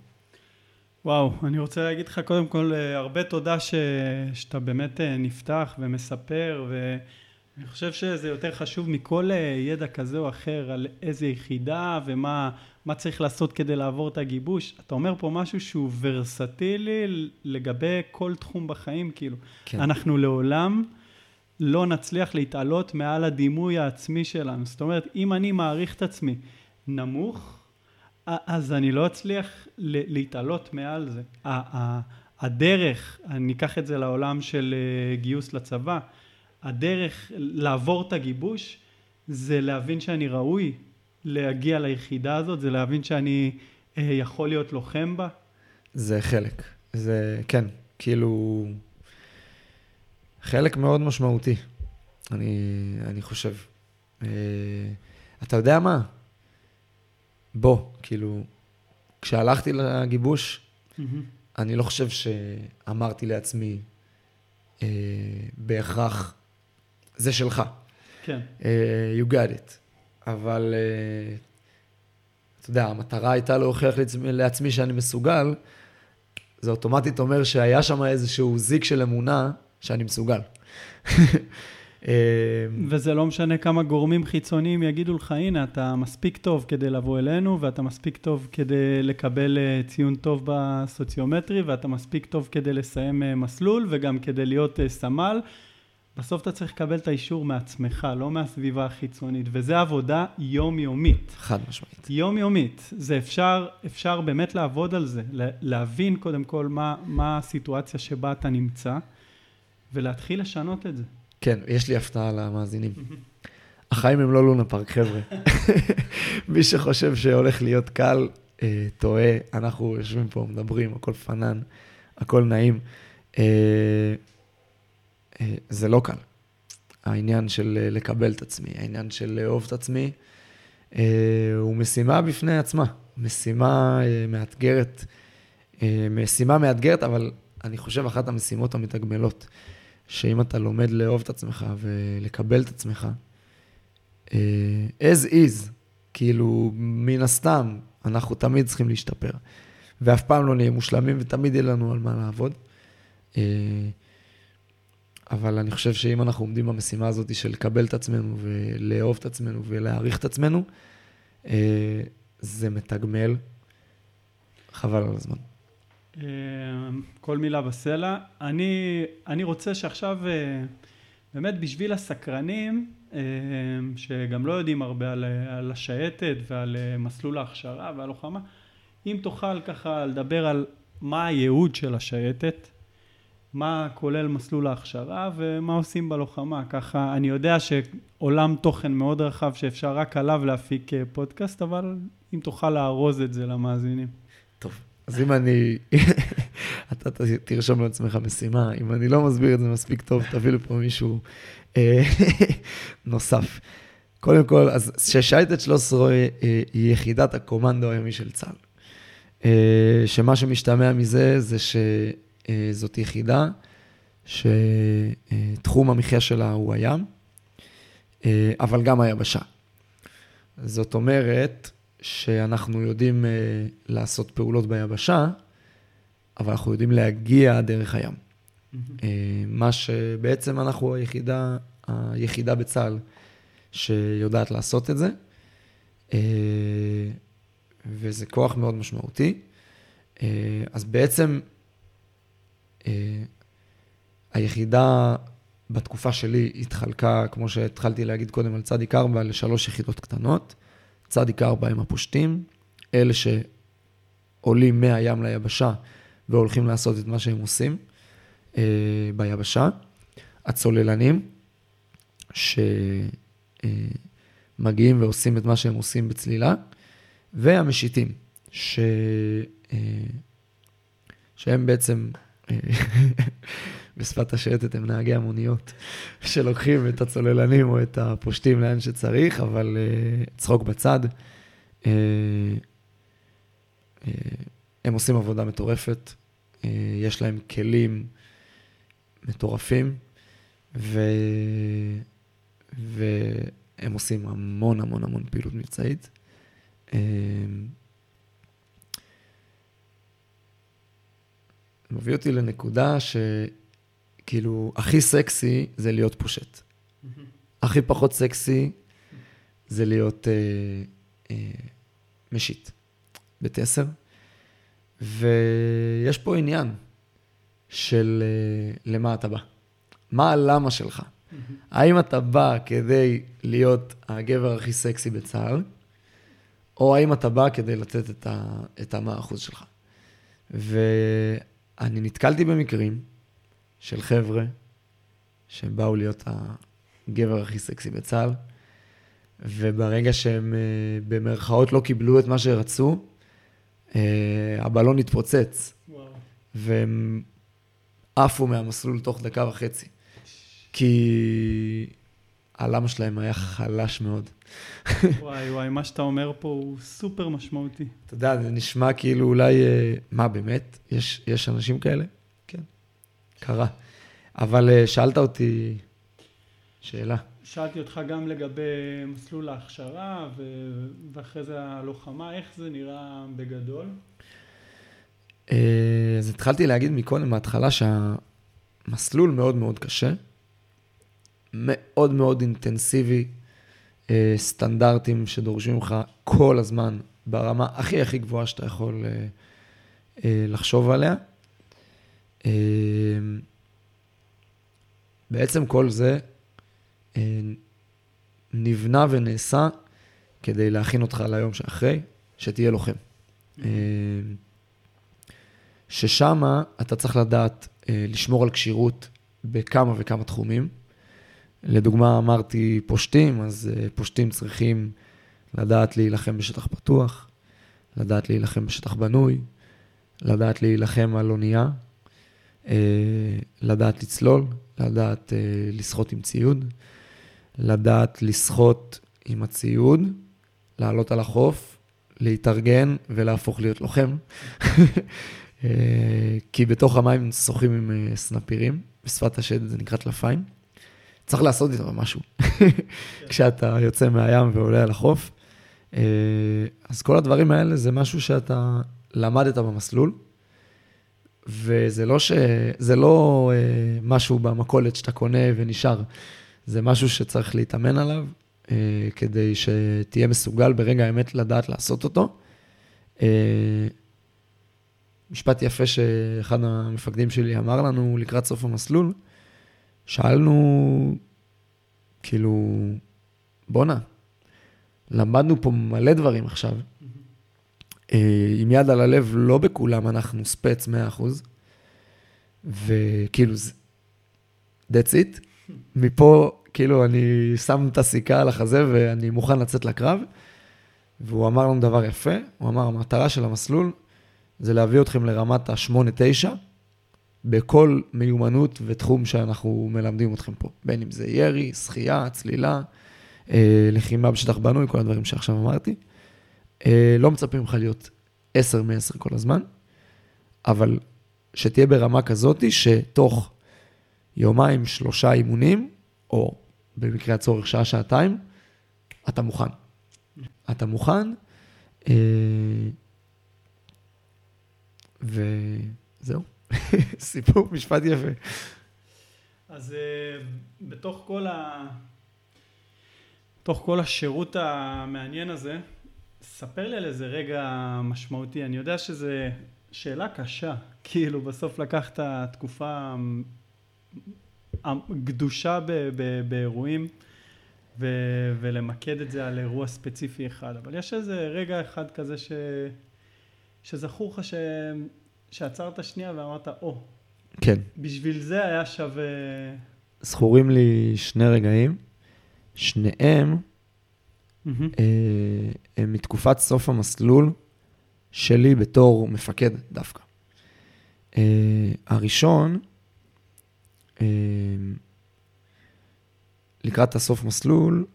וואו, אני רוצה להגיד לך קודם כל הרבה תודה ש... שאתה באמת נפתח ומספר, ואני חושב שזה יותר חשוב מכל ידע כזה או אחר על איזה יחידה ומה צריך לעשות כדי לעבור את הגיבוש. אתה אומר פה משהו שהוא ורסטילי לגבי כל תחום בחיים, כאילו. כן. אנחנו לעולם... לא נצליח להתעלות מעל הדימוי העצמי שלנו. זאת אומרת, אם אני מעריך את עצמי נמוך, אז אני לא אצליח להתעלות מעל זה. הדרך, אני אקח את זה לעולם של אה, גיוס לצבא, הדרך לעבור את הגיבוש זה להבין שאני ראוי להגיע ליחידה הזאת, זה להבין שאני אה, יכול להיות לוחם בה. זה חלק, זה כן, כאילו חלק מאוד משמעותי, אני, אני חושב. Uh, אתה יודע מה? בוא, כאילו, כשהלכתי לגיבוש, mm-hmm. אני לא חושב שאמרתי לעצמי uh, בהכרח, זה שלך. כן. Uh, you got it. אבל, uh, אתה יודע, המטרה הייתה להוכיח לעצמי, לעצמי שאני מסוגל, זה אוטומטית אומר שהיה שם איזשהו זיק של אמונה שאני מסוגל. וזה לא משנה כמה גורמים חיצוניים יגידו לך, הנה, אתה מספיק טוב כדי לבוא אלינו, ואתה מספיק טוב כדי לקבל אה, ציון טוב בסוציומטרי, ואתה מספיק טוב כדי לסיים אה, מסלול, וגם כדי להיות אה, סמל. בסוף אתה צריך לקבל את האישור מעצמך, לא מהסביבה החיצונית, וזה עבודה יומיומית. חד משמעית. יומיומית. זה אפשר, אפשר באמת לעבוד על זה, להבין קודם כל מה, מה הסיטואציה שבה אתה נמצא, ולהתחיל לשנות את זה. כן, יש לי הפתעה למאזינים. החיים הם לא לונה פארק, חבר'ה. מי שחושב שהולך להיות קל, אה, טועה. אנחנו יושבים פה, מדברים, הכל פנן, הכל נעים. אה, אה, זה לא קל. העניין של אה, לקבל את עצמי, העניין של לאהוב את עצמי, אה, הוא משימה בפני עצמה. משימה אה, מאתגרת. אה, משימה מאתגרת, אבל אני חושב אחת המשימות המתגמלות. שאם אתה לומד לאהוב את עצמך ולקבל את עצמך, uh, as is, כאילו, מן הסתם, אנחנו תמיד צריכים להשתפר. ואף פעם לא נהיה מושלמים ותמיד יהיה לנו על מה לעבוד. Uh, אבל אני חושב שאם אנחנו עומדים במשימה הזאת של לקבל את עצמנו ולאהוב את עצמנו ולהעריך את עצמנו, uh, זה מתגמל, חבל על הזמן. אמ, כל מילה בסלע. אני, אני רוצה שעכשיו אה, באמת בשביל הסקרנים, אה, שגם לא יודעים הרבה על, על השייטת ועל אה, מסלול ההכשרה והלוחמה, אם תוכל ככה לדבר על מה הייעוד של השייטת, מה כולל מסלול ההכשרה ומה עושים בלוחמה. ככה, אני יודע שעולם תוכן מאוד רחב שאפשר רק עליו להפיק אה, פודקאסט, אבל אם תוכל לארוז את זה למאזינים. אז אם אני... אתה תרשום לעצמך משימה, אם אני לא מסביר את זה מספיק טוב, תביא לפה מישהו אה, נוסף. קודם כל, אז ששייטת 13 אה, היא יחידת הקומנדו הימי של צה"ל. שמה שמשתמע מזה זה ש... אה, זאת יחידה שתחום המחיה שלה הוא הים, אה, אבל גם היבשה. זאת אומרת שאנחנו יודעים אה, לעשות פעולות ביבשה, אבל אנחנו יודעים להגיע דרך הים. Mm-hmm. מה שבעצם אנחנו היחידה, היחידה בצה"ל שיודעת לעשות את זה, וזה כוח מאוד משמעותי. אז בעצם אה, היחידה בתקופה שלי התחלקה, כמו שהתחלתי להגיד קודם על צדיק ארבע, לשלוש יחידות קטנות. צדיק ארבע הם הפושטים, אלה שעולים מהים ליבשה והולכים לעשות את מה שהם עושים אה, ביבשה. הצוללנים, שמגיעים אה, ועושים את מה שהם עושים בצלילה, והמשיטים, ש... אה, שהם בעצם בשפת השייטת הם נהגי המוניות, שלוקחים את הצוללנים או את הפושטים לאן שצריך, אבל uh, צחוק בצד. Uh, uh, הם עושים עבודה מטורפת, יש להם כלים מטורפים, ו... והם עושים המון המון המון פעילות מבצעית. מביא אותי לנקודה שכאילו, הכי סקסי זה להיות פושט. הכי פחות סקסי זה להיות אה, אה, משיט בתסר. ויש פה עניין של אה, למה אתה בא. מה הלמה שלך? האם אתה בא כדי להיות הגבר הכי סקסי בצה"ל, או האם אתה בא כדי לתת את, המאה אחוז שלך? אני נתקלתי במקרים של חבר'ה שבאו להיות הגבר הכי סקסי בצה"ל, וברגע שהם אה, במרכאות לא קיבלו את מה שרצו, אה, הבלון התפוצץ. וואו. והם עפו מהמסלול תוך דקה וחצי. כי הלמה שלהם היה חלש מאוד. וואי וואי, מה שאתה אומר פה הוא סופר משמעותי. אתה יודע, זה נשמע כאילו אולי, אה, מה באמת? יש, יש אנשים כאלה? כן, קרה. אבל אה, שאלת אותי שאלה. שאלתי אותך גם לגבי מסלול ההכשרה ו... ואחרי זה הלוחמה, איך זה נראה בגדול? אה, אז התחלתי להגיד מקודם, מההתחלה, שהמסלול מאוד מאוד קשה. מאוד מאוד אינטנסיבי, אה, סטנדרטים שדורשים ממך כל הזמן ברמה הכי הכי גבוהה שאתה יכול אה, אה, לחשוב עליה. בעצם כל זה נבנה ונעשה כדי להכין אותך ליום שאחרי, שתהיה לוחם. ששמה אתה צריך לדעת לשמור על כשירות בכמה וכמה תחומים. לדוגמה, אמרתי פושטים, אז אה, פושטים צריכים לדעת להילחם בשטח פתוח, לדעת להילחם בשטח בנוי, לדעת להילחם על אונייה, אה, לדעת לצלול, לדעת אה, לשחות עם ציוד, לדעת לשחות עם הציוד, לעלות על החוף, להתארגן ולהפוך להיות לוחם. כי בתוך המים שוחים עם סנפירים, בשפת השד זה נקרא טלפיים. צריך לעשות איתו משהו. כשאתה יוצא מהים ועולה על החוף. אה, אז כל הדברים האלה זה משהו שאתה למדת במסלול, וזה לא, ש... לא אה, משהו במכולת שאתה קונה ונשאר, זה משהו שצריך להתאמן עליו, אה, כדי שתהיה מסוגל ברגע האמת לדעת לעשות אותו. משפט יפה שאחד המפקדים שלי אמר לנו לקראת סוף המסלול, שאלנו, כאילו, בואנה, למדנו פה מלא דברים עכשיו. אה, עם יד על הלב, לא בכולם אנחנו ספץ 100%, וכאילו, that's it. מפה, כאילו, אני שם את הסיכה על החזה ואני מוכן לצאת לקרב. והוא אמר לנו דבר יפה, הוא אמר, המטרה של המסלול זה להביא אתכם לרמת ה-8-9 בכל מיומנות ותחום שאנחנו מלמדים אתכם פה. בין אם זה ירי, שחייה, צלילה, אה, לחימה בשטח בנוי, כל הדברים שעכשיו אמרתי. אה, לא מצפים לך להיות 10 מ-10 כל הזמן, אבל שתהיה ברמה כזאת שתוך יומיים, שלושה אימונים, או במקרה הצורך שעה, שעתיים, אתה מוכן. אתה מוכן, אה, וזהו. סיפור, משפט יפה. אז uh, בתוך כל ה... בתוך כל השירות המעניין הזה, ספר לי על איזה רגע משמעותי. אני יודע שזו שאלה קשה, כאילו בסוף לקחת תקופה גדושה ב- ב- באירועים ו- ולמקד את זה על אירוע ספציפי אחד, אבל יש איזה רגע אחד כזה ש... שזכור לך ש... שעצרת שנייה ואמרת, או, oh, כן. בשביל זה היה שווה... זכורים לי שני רגעים, שניהם. אה, הם מתקופת סוף המסלול שלי בתור מפקד דווקא. אה, הראשון, אה, לקראת הסוף מסלול,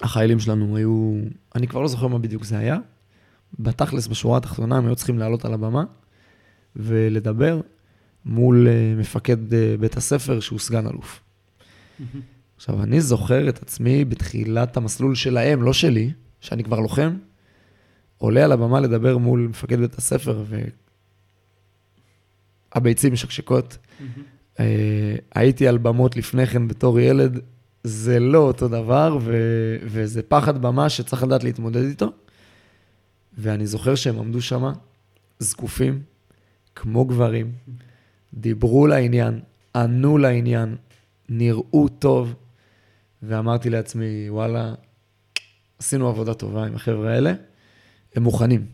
החיילים שלנו היו, אני כבר לא זוכר מה בדיוק זה היה, בתכלס, בשורה התחתונה, הם היו צריכים לעלות על הבמה ולדבר מול אה, מפקד אה, בית הספר שהוא סגן אלוף. עכשיו, אני זוכר את עצמי בתחילת המסלול שלהם, לא שלי, שאני כבר לוחם, עולה על הבמה לדבר מול מפקד בית הספר, והביצים משקשקות. אה, הייתי על במות לפני כן בתור ילד, זה לא אותו דבר, ו... וזה פחד במה שצריך לדעת להתמודד איתו. ואני זוכר שהם עמדו שם, זקופים, כמו גברים, דיברו לעניין, ענו לעניין, נראו טוב, ואמרתי לעצמי, וואלה, עשינו עבודה טובה עם החבר'ה האלה, הם מוכנים.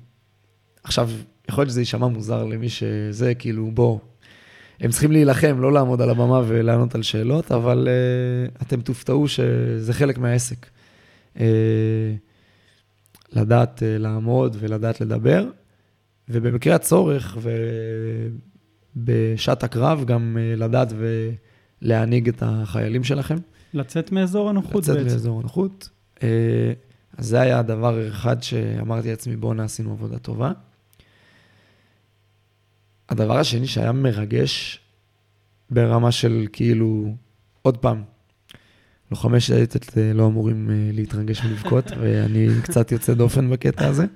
עכשיו, יכול להיות שזה יישמע מוזר למי שזה, כאילו, בוא, הם צריכים להילחם, לא לעמוד על הבמה ולענות על שאלות, אבל uh, אתם תופתעו שזה חלק מהעסק. Uh, לדעת uh, לעמוד ולדעת לדבר, ובמקרה הצורך ובשעת הקרב גם uh, לדעת ולהנהיג את החיילים שלכם. לצאת מאזור הנוחות לצאת בעצם. מאזור הנוחות. אה, אז זה היה הדבר אחד שאמרתי לעצמי, בואנה, עשינו עבודה טובה. הדבר השני שהיה מרגש ברמה של כאילו, עוד פעם, לוחמי שייטת אה, לא אמורים אה, להתרגש ולבכות, ואני קצת יוצא דופן בקטע הזה,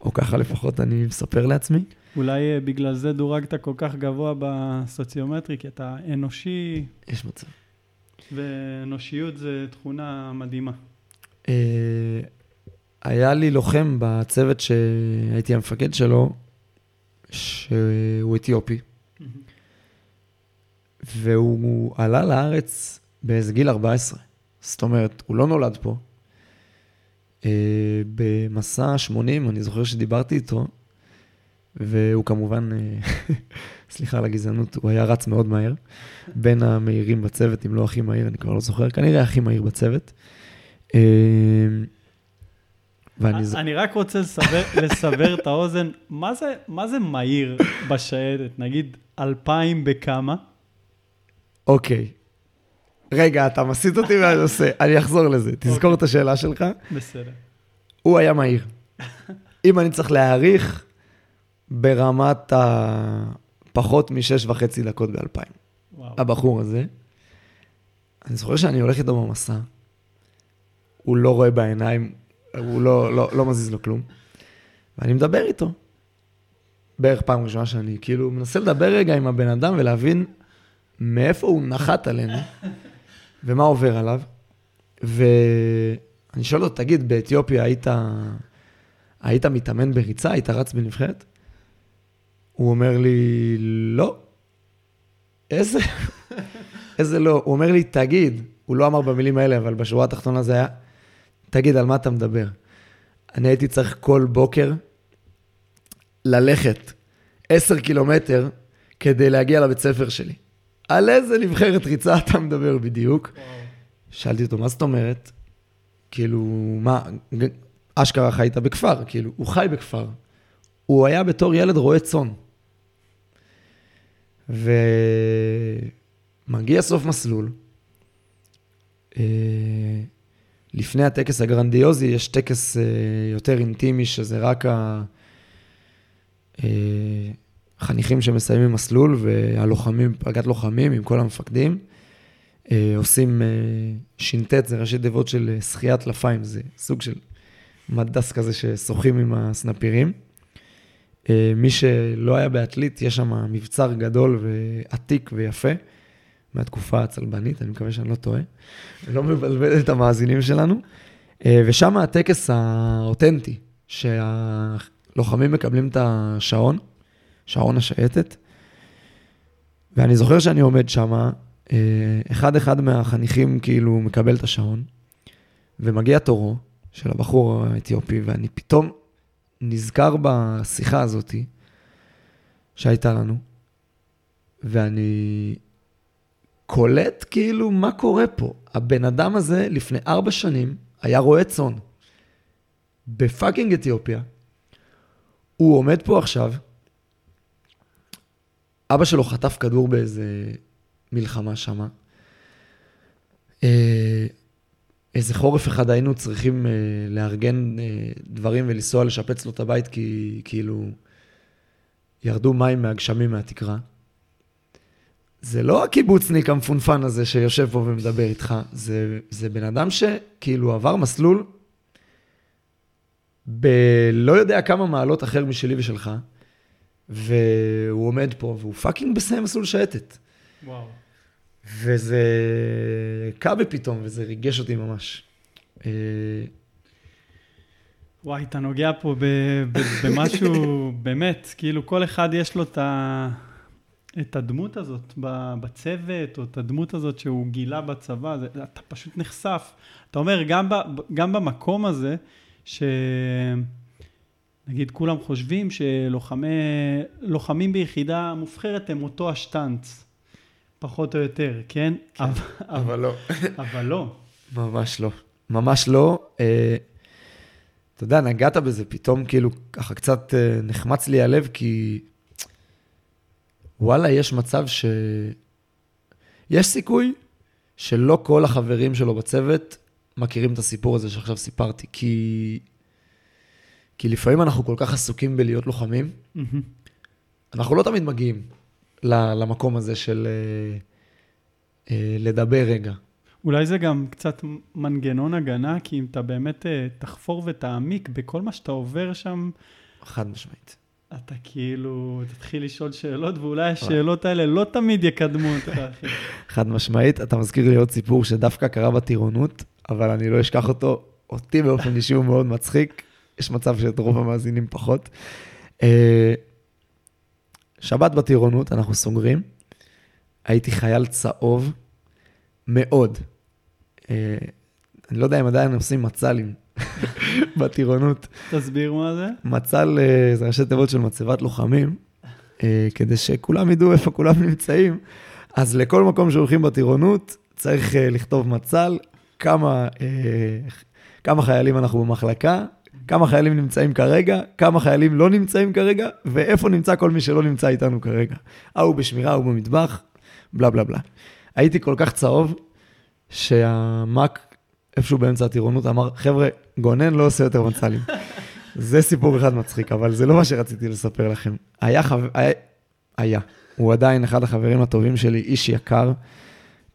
או ככה לפחות אני מספר לעצמי. אולי אה, בגלל זה דורגת כל כך גבוה בסוציומטרי, כי אתה אנושי, יש מצב. ואנושיות זה תכונה מדהימה. היה לי לוחם בצוות שהייתי המפקד שלו, שהוא אתיופי, והוא עלה לארץ באיזה גיל 14. זאת אומרת, הוא לא נולד פה. אה, במסע 80, אני זוכר שדיברתי איתו, והוא כמובן, אה, סליחה על הגזענות, הוא היה רץ מאוד מהר, בין המהירים בצוות, אם לא הכי מהיר, אני כבר לא זוכר, כנראה הכי מהיר בצוות. אה, ואני... ז- אני רק רוצה לסבר, לסבר את האוזן, מה זה, מה זה מהיר בשייטת? נגיד אלפיים בכמה? אוקיי. רגע, אתה מסיט אותי עושה, אני אחזור לזה. תזכור אוקיי. את השאלה שלך. בסדר. הוא היה מהיר. אם אני צריך להעריך, ברמת הפחות משש וחצי דקות באלפיים. הבחור הזה, אני זוכר שאני הולך איתו במסע, הוא לא רואה בעיניים, הוא לא, לא, לא מזיז לו כלום, ואני מדבר איתו. בערך פעם ראשונה שאני כאילו מנסה לדבר רגע עם הבן אדם ולהבין מאיפה הוא נחת עלינו ומה עובר עליו. ואני שואל אותו, תגיד, באתיופיה היית, היית מתאמן בריצה? היית רץ בנבחרת? הוא אומר לי, לא. איזה, איזה לא. הוא אומר לי, תגיד, הוא לא אמר במילים האלה, אבל בשורה התחתונה זה היה, תגיד, על מה אתה מדבר? אני הייתי צריך כל בוקר ללכת עשר קילומטר כדי להגיע לבית ספר שלי. על איזה נבחרת ריצה אתה מדבר בדיוק? שאלתי אותו, מה זאת אומרת? כאילו, מה, אשכרה חיית בכפר, כאילו, הוא חי בכפר. הוא היה בתור ילד רועה צאן. ומגיע סוף מסלול. אה, לפני הטקס הגרנדיוזי יש טקס אה, יותר אינטימי, שזה רק החניכים אה, שמסיימים מסלול והלוחמים, פלגת לוחמים עם כל המפקדים. עושים ש"ט, זה ראשי תיבות של שחיית טלפיים, זה סוג של מדס כזה ששוחים עם הסנפירים. אה, מי שלא היה בעתלית, יש שם מבצר גדול ועתיק ויפה מהתקופה הצלבנית, אני מקווה שאני לא טועה. לא מבלבל את המאזינים שלנו. אה, ושם הטקס האותנטי, שהלוחמים מקבלים את השעון, שעון השייטת, ואני זוכר שאני עומד שם, אה, אחד-אחד מהחניכים כאילו מקבל את השעון, ומגיע תורו של הבחור האתיופי, ואני פתאום נזכר בשיחה הזאתי שהייתה לנו, ואני קולט כאילו מה קורה פה. הבן אדם הזה לפני ארבע שנים היה רועה צאן ב fucking אתיופיה. הוא עומד פה עכשיו, אבא שלו חטף כדור באיזה מלחמה שמה. אה, איזה חורף אחד היינו צריכים אה, לארגן אה, דברים ולנסוע לשפץ לו את הבית, כי כאילו ירדו מים מהגשמים מהתקרה. זה לא הקיבוצניק המפונפן הזה שיושב פה ומדבר איתך, זה, זה בן אדם שכאילו עבר מסלול בלא יודע כמה מעלות אחר משלי ושלך, והוא עומד פה, והוא פאקינג מסיים מסלול שייטת. וואו. וזה קע בי פתאום, וזה ריגש אותי ממש. אה, וואי, אתה נוגע פה במשהו, באמת, כאילו כל אחד יש לו את הדמות הזאת בצוות, או את הדמות הזאת שהוא גילה בצבא, זה, אתה פשוט נחשף. אתה אומר, גם, ב, גם במקום הזה, שנגיד כולם חושבים שלוחמים ביחידה מובחרת הם אותו השטנץ. פחות או יותר, כן? כן אבל, אבל לא. אבל לא. ממש לא. ממש לא. אה, אתה יודע, נגעת בזה, פתאום כאילו ככה קצת אה, נחמץ לי הלב, כי וואלה, יש מצב ש... יש סיכוי שלא כל החברים שלו בצוות מכירים את הסיפור הזה שעכשיו סיפרתי, כי... כי לפעמים אנחנו כל כך עסוקים בלהיות לוחמים, mm-hmm. אנחנו לא תמיד מגיעים. למקום הזה של אה, אה, לדבר רגע. אולי זה גם קצת מנגנון הגנה, כי אם אתה באמת אה, תחפור ותעמיק בכל מה שאתה עובר שם... חד משמעית. אתה כאילו תתחיל לשאול שאלות, ואולי השאלות האלה לא תמיד יקדמו אותך, אחי. חד משמעית. אתה מזכיר לי עוד סיפור שדווקא קרה בטירונות, אבל אני לא אשכח אותו. אותי באופן אישי הוא מאוד מצחיק. יש מצב שאת רוב המאזינים פחות. שבת בטירונות, אנחנו סוגרים. הייתי חייל צהוב מאוד. אה, אני לא יודע אם עדיין עושים מצ"לים בטירונות. תסביר מה זה. מצ"ל אה, זה ראשי תיבות של מצבת לוחמים, אה, כדי שכולם ידעו איפה כולם נמצאים. אז לכל מקום שהולכים בטירונות, צריך לכתוב מצ"ל, כמה, כמה חיילים אנחנו במחלקה, כמה חיילים נמצאים כרגע, כמה חיילים לא נמצאים כרגע, ואיפה נמצא כל מי שלא נמצא איתנו כרגע. ההוא בשמירה, ההוא במטבח, בלה בלה בלה. הייתי כל כך צהוב, שהמאק, איפשהו באמצע הטירונות, אמר, חבר'ה, גונן לא עושה יותר מצלים. זה סיפור אחד מצחיק, אבל זה לא מה שרציתי לספר לכם. היה חבר... היה, היה. הוא עדיין אחד החברים הטובים שלי, איש יקר,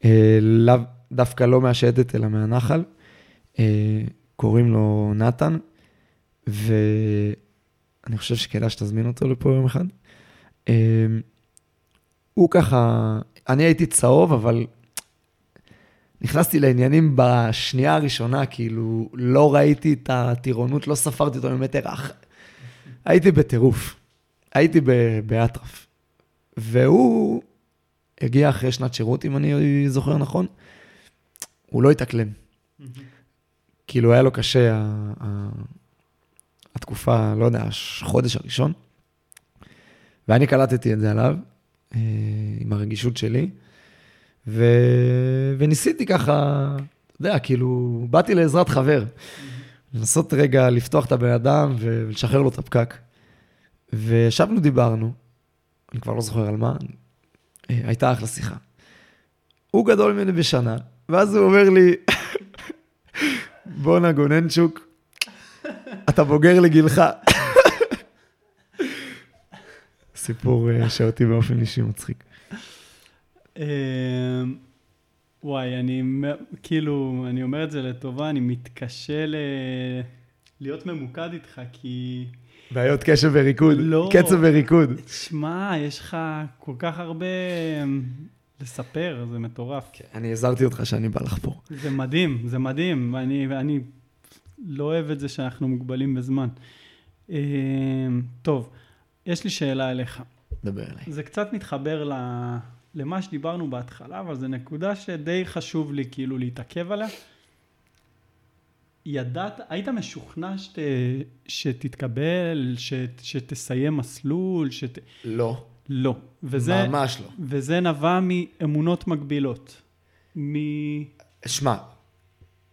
אה, לאו, דווקא לא מהשייטת, אלא מהנחל. אה, קוראים לו נתן. ואני חושב שכדאי שתזמין אותו לפה יום אחד. אמ, הוא ככה, אני הייתי צהוב, אבל נכנסתי לעניינים בשנייה הראשונה, כאילו, לא ראיתי את הטירונות, לא ספרתי אותו ממטר אח. הייתי בטירוף, הייתי באטרף. והוא הגיע אחרי שנת שירות, אם אני זוכר נכון, הוא לא התאקלם. כאילו, היה לו קשה התקופה, לא יודע, החודש הראשון, ואני קלטתי את זה עליו, אה, עם הרגישות שלי, ו... וניסיתי ככה, אתה יודע, כאילו, באתי לעזרת חבר. לנסות רגע לפתוח את הבן אדם ולשחרר לו את הפקק. וישבנו, דיברנו, אני כבר לא זוכר על מה, אה, הייתה אחלה שיחה. הוא גדול ממני בשנה, ואז הוא אומר לי, בואנה גוננצ'וק, אתה בוגר לגילך. סיפור אה, שאותי באופן אישי מצחיק. אמ, וואי, אני כאילו, אני אומר את זה לטובה, אני מתקשה ל... להיות ממוקד איתך, כי... בעיות קשב וריקוד, לא. קצב וריקוד. שמע, יש לך כל כך הרבה אמ, לספר, זה מטורף. אני הזהרתי אותך שאני בא לחפור. זה מדהים, זה מדהים, ואני, ואני לא אוהב את זה שאנחנו מוגבלים בזמן. אמ, טוב, יש לי שאלה אליך. דבר אליי. זה קצת מתחבר ל... למה שדיברנו בהתחלה, אבל זו נקודה שדי חשוב לי כאילו להתעכב עליה. ידעת, היית משוכנע שת, שתתקבל, שת, שתסיים מסלול, שת... לא, לא. וזה, ממש לא. וזה נבע מאמונות מגבילות. מ... שמע,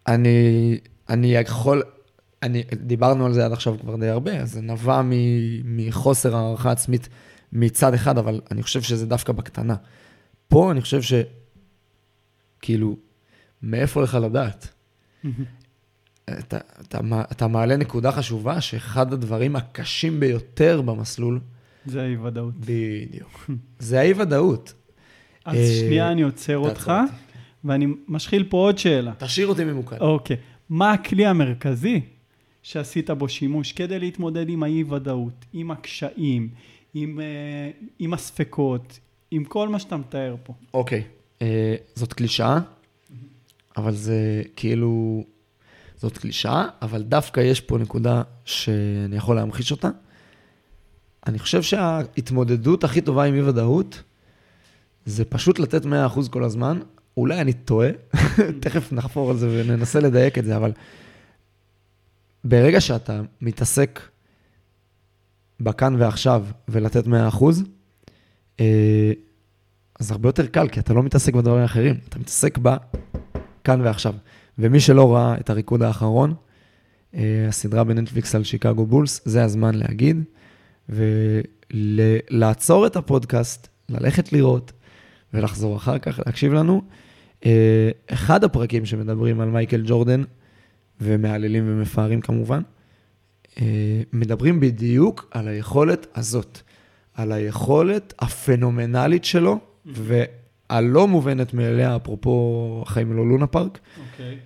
אני, אני יכול, אני, דיברנו על זה עד עכשיו כבר די הרבה, זה נבע מ, מחוסר הערכה עצמית מצד אחד, אבל אני חושב שזה דווקא בקטנה. פה אני חושב ש... כאילו, מאיפה לך לדעת? אתה, אתה, אתה מעלה נקודה חשובה, שאחד הדברים הקשים ביותר במסלול, זה האי-ודאות. בדיוק, זה האי-ודאות. אז אה, שנייה אני עוצר אותך. ואני משחיל פה עוד שאלה. תשאיר אותי ממוקד. אוקיי. מה הכלי המרכזי שעשית בו שימוש כדי להתמודד עם האי-ודאות, עם הקשיים, עם, אה, עם הספקות, עם כל מה שאתה מתאר פה? אוקיי, אה, זאת קלישאה, אבל זה כאילו, זאת קלישאה, אבל דווקא יש פה נקודה שאני יכול להמחיש אותה. אני חושב שההתמודדות הכי טובה עם אי-ודאות, זה פשוט לתת 100% כל הזמן. אולי אני טועה, תכף נחפור על זה וננסה לדייק את זה, אבל ברגע שאתה מתעסק בכאן ועכשיו ולתת 100%, אה, אז הרבה יותר קל, כי אתה לא מתעסק בדברים האחרים, אתה מתעסק בכאן ועכשיו. ומי שלא ראה את הריקוד האחרון, אה, הסדרה בנטפליקס על שיקגו בולס, זה הזמן להגיד, ולעצור את הפודקאסט, ללכת לראות, ולחזור אחר כך, להקשיב לנו. אה, אחד הפרקים שמדברים על מייקל ג'ורדן, ומהללים ומפארים כמובן, אה, מדברים בדיוק על היכולת הזאת, על היכולת הפנומנלית שלו, והלא מובנת מאליה, אפרופו החיים לא לונה פארק, אוקיי.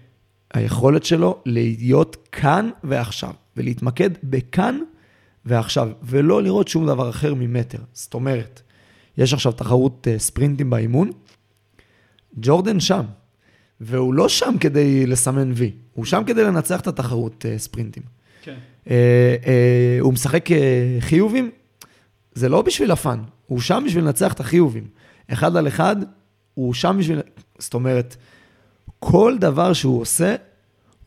היכולת שלו להיות כאן ועכשיו, ולהתמקד בכאן ועכשיו, ולא לראות שום דבר אחר ממטר. זאת אומרת, יש עכשיו תחרות אה, ספרינטים באימון, ג'ורדן שם, והוא לא שם כדי לסמן וי, הוא שם כדי לנצח את התחרות אה, ספרינטים. כן. אה, אה, הוא משחק אה, חיובים, זה לא בשביל הפאן, הוא שם בשביל לנצח את החיובים. אחד על אחד, הוא שם בשביל... זאת אומרת, כל דבר שהוא עושה,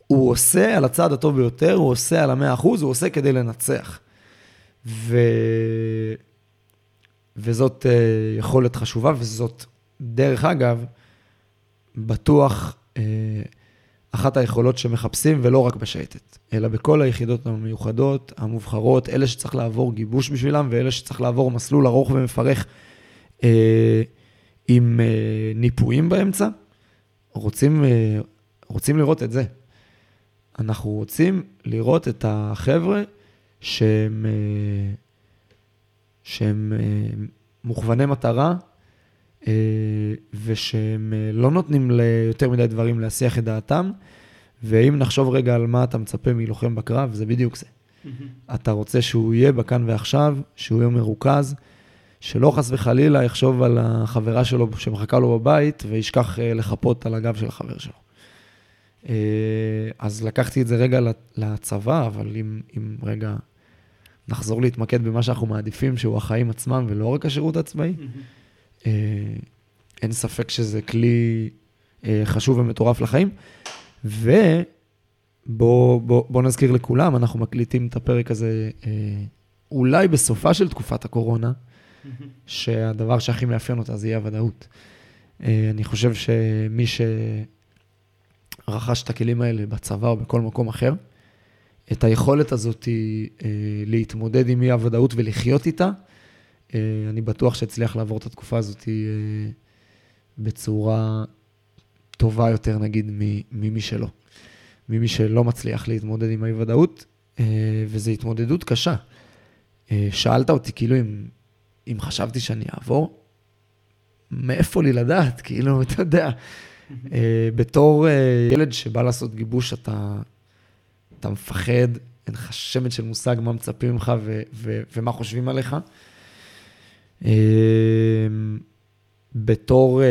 הוא עושה על הצד הטוב ביותר, הוא עושה על המאה אחוז, הוא עושה כדי לנצח. ו... וזאת אה, יכולת חשובה, וזאת, דרך אגב, בטוח אה, אחת היכולות שמחפשים, ולא רק בשייטת, אלא בכל היחידות המיוחדות, המובחרות, אלה שצריך לעבור גיבוש בשבילם, ואלה שצריך לעבור מסלול ארוך ומפרך אה, עם אה, ניפויים באמצע, רוצים, אה, רוצים לראות את זה. אנחנו רוצים לראות את החבר'ה שהם, אה, שהם אה, מוכווני מטרה, ושהם אה, לא נותנים ליותר מדי דברים להסיח את דעתם, ואם נחשוב רגע על מה אתה מצפה מלוחם בקרב, זה בדיוק זה. אתה רוצה שהוא יהיה בכאן ועכשיו, שהוא יהיה מרוכז, שלא חס וחלילה יחשוב על החברה שלו שמחכה לו בבית וישכח אה, לחפות על הגב של החבר שלו. אה, אז לקחתי את זה רגע לצבא, אבל אם, אם רגע נחזור להתמקד במה שאנחנו מעדיפים, שהוא החיים עצמם ולא רק השירות הצבאי, אה, אין ספק שזה כלי אה, חשוב ומטורף לחיים. ובואו בוא, בוא נזכיר לכולם, אנחנו מקליטים את הפרק הזה אה, אולי בסופה של תקופת הקורונה, שהדבר שהכי מאפיין אותה זה יהיה הוודאות. אה, אני חושב שמי שרכש את הכלים האלה בצבא או בכל מקום אחר, את היכולת הזאת אה, להתמודד עם אי-הוודאות ולחיות איתה, אה, אני בטוח שאצליח לעבור את התקופה הזאת אה, בצורה טובה יותר, נגיד, ממי שלא. ממי שלא מצליח להתמודד עם האי-ודאות, וזו התמודדות קשה. שאלת אותי, כאילו, אם, אם חשבתי שאני אעבור, מאיפה לי לדעת? כאילו, אתה יודע, בתור ילד שבא לעשות גיבוש, אתה, אתה מפחד, אין לך שמץ של מושג מה מצפים ממך ו- ו- ומה חושבים עליך. אמ, בתור אה,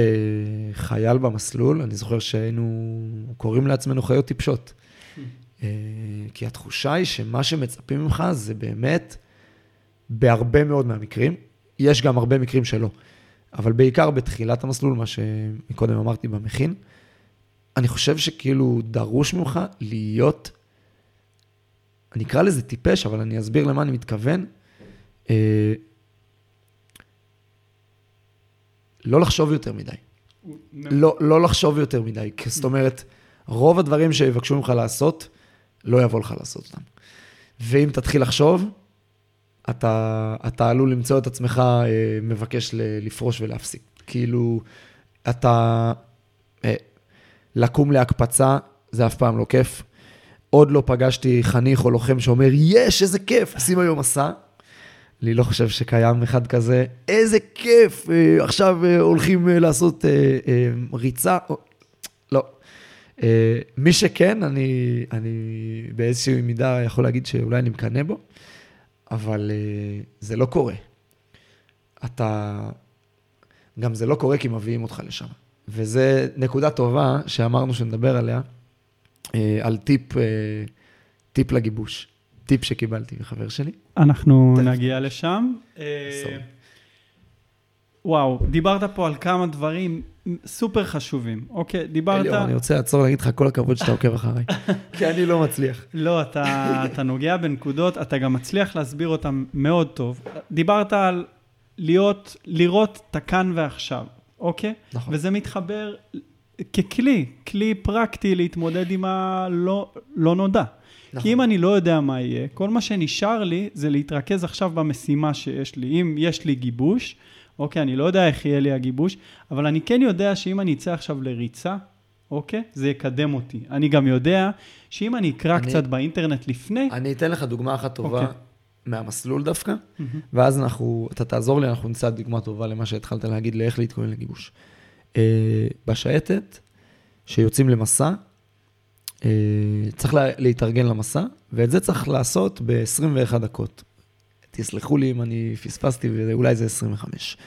חייל במסלול, אני זוכר שהיינו קוראים לעצמנו חיות טיפשות. אה, כי התחושה היא שמה שמצפים ממך זה באמת, בהרבה מאוד מהמקרים, יש גם הרבה מקרים שלא, אבל בעיקר בתחילת המסלול, מה שמקודם אמרתי במכין, אני חושב שכאילו דרוש ממך להיות, אני אקרא לזה טיפש, אבל אני אסביר למה אני מתכוון. אה, לא לחשוב יותר מדי. לא, לא לחשוב יותר מדי. זאת אומרת, רוב הדברים שיבקשו ממך לעשות, לא יבוא לך לעשות אותם. ואם תתחיל לחשוב, אתה, אתה עלול למצוא את עצמך אה, מבקש לפרוש ולהפסיק. כאילו, אתה... אה, לקום להקפצה, זה אף פעם לא כיף. עוד לא פגשתי חניך או לוחם שאומר, יש, איזה כיף, עושים היום מסע. אני לא חושב שקיים אחד כזה. איזה כיף, אה, עכשיו אה, הולכים אה, לעשות ריצה. לא. מי שכן, אני, אני באיזושהי מידה יכול להגיד שאולי אני מקנא בו, אבל זה לא קורה. אתה... גם זה לא קורה כי מביאים אותך לשם. וזו נקודה טובה שאמרנו שנדבר עליה, על טיפ, טיפ לגיבוש. טיפ שקיבלתי מחבר שלי. אנחנו נגיע לשם. אה, וואו, דיברת פה על כמה דברים סופר חשובים. אוקיי, דיברת... אליאור, אני רוצה לעצור להגיד לך כל הכבוד שאתה עוקב אחריי, כי אני לא מצליח. לא, אתה, אתה נוגע בנקודות, אתה גם מצליח להסביר אותן מאוד טוב. דיברת על להיות, לראות את הכאן ועכשיו, אוקיי? נכון. וזה מתחבר ככלי, כלי פרקטי להתמודד עם הלא לא נודע. נכון. כי אם אני לא יודע מה יהיה, כל מה שנשאר לי זה להתרכז עכשיו במשימה שיש לי. אם יש לי גיבוש, אוקיי, אני לא יודע איך יהיה לי הגיבוש, אבל אני כן יודע שאם אני אצא עכשיו לריצה, אוקיי, זה יקדם אותי. אני גם יודע שאם אני אקרא אני, קצת באינטרנט לפני... אני אתן לך דוגמה אחת טובה. אוקיי. מהמסלול דווקא, mm-hmm. ואז אנחנו, אתה תעזור לי, אנחנו נמצא דוגמה טובה למה שהתחלת להגיד, לאיך להתכונן לגיבוש. Uh, בשייטת, שיוצאים למסע, אה, צריך לה, להתארגן למסע, ואת זה צריך לעשות ב-21 דקות. תסלחו לי אם אני פספסתי, ואולי זה 25.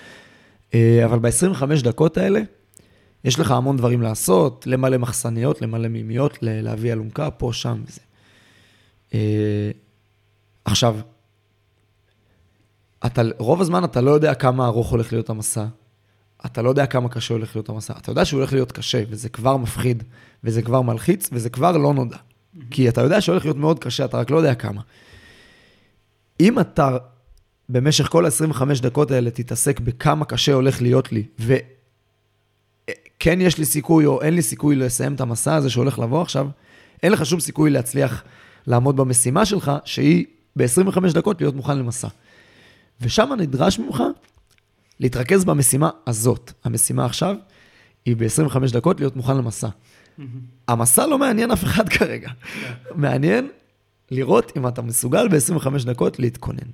אה, אבל ב-25 דקות האלה, יש לך המון דברים לעשות, למלא מחסניות, למלא מימיות, להביא אלונקה, פה, שם וזה. אה, עכשיו, אתה, רוב הזמן אתה לא יודע כמה ארוך הולך להיות המסע, אתה לא יודע כמה קשה הולך להיות המסע. אתה יודע שהוא הולך להיות קשה, וזה כבר מפחיד, וזה כבר מלחיץ, וזה כבר לא נודע. Mm-hmm. כי אתה יודע שהולך להיות מאוד קשה, אתה רק לא יודע כמה. אם אתה במשך כל ה-25 דקות האלה תתעסק בכמה קשה הולך להיות לי, וכן יש לי סיכוי או אין לי סיכוי לסיים את המסע הזה שהולך לבוא עכשיו, אין לך שום סיכוי להצליח לעמוד במשימה שלך, שהיא ב-25 דקות להיות מוכן למסע. ושם נדרש ממך להתרכז במשימה הזאת. המשימה עכשיו היא ב-25 דקות להיות מוכן למסע. המסע לא מעניין אף אחד כרגע. מעניין לראות אם אתה מסוגל ב-25 דקות להתכונן.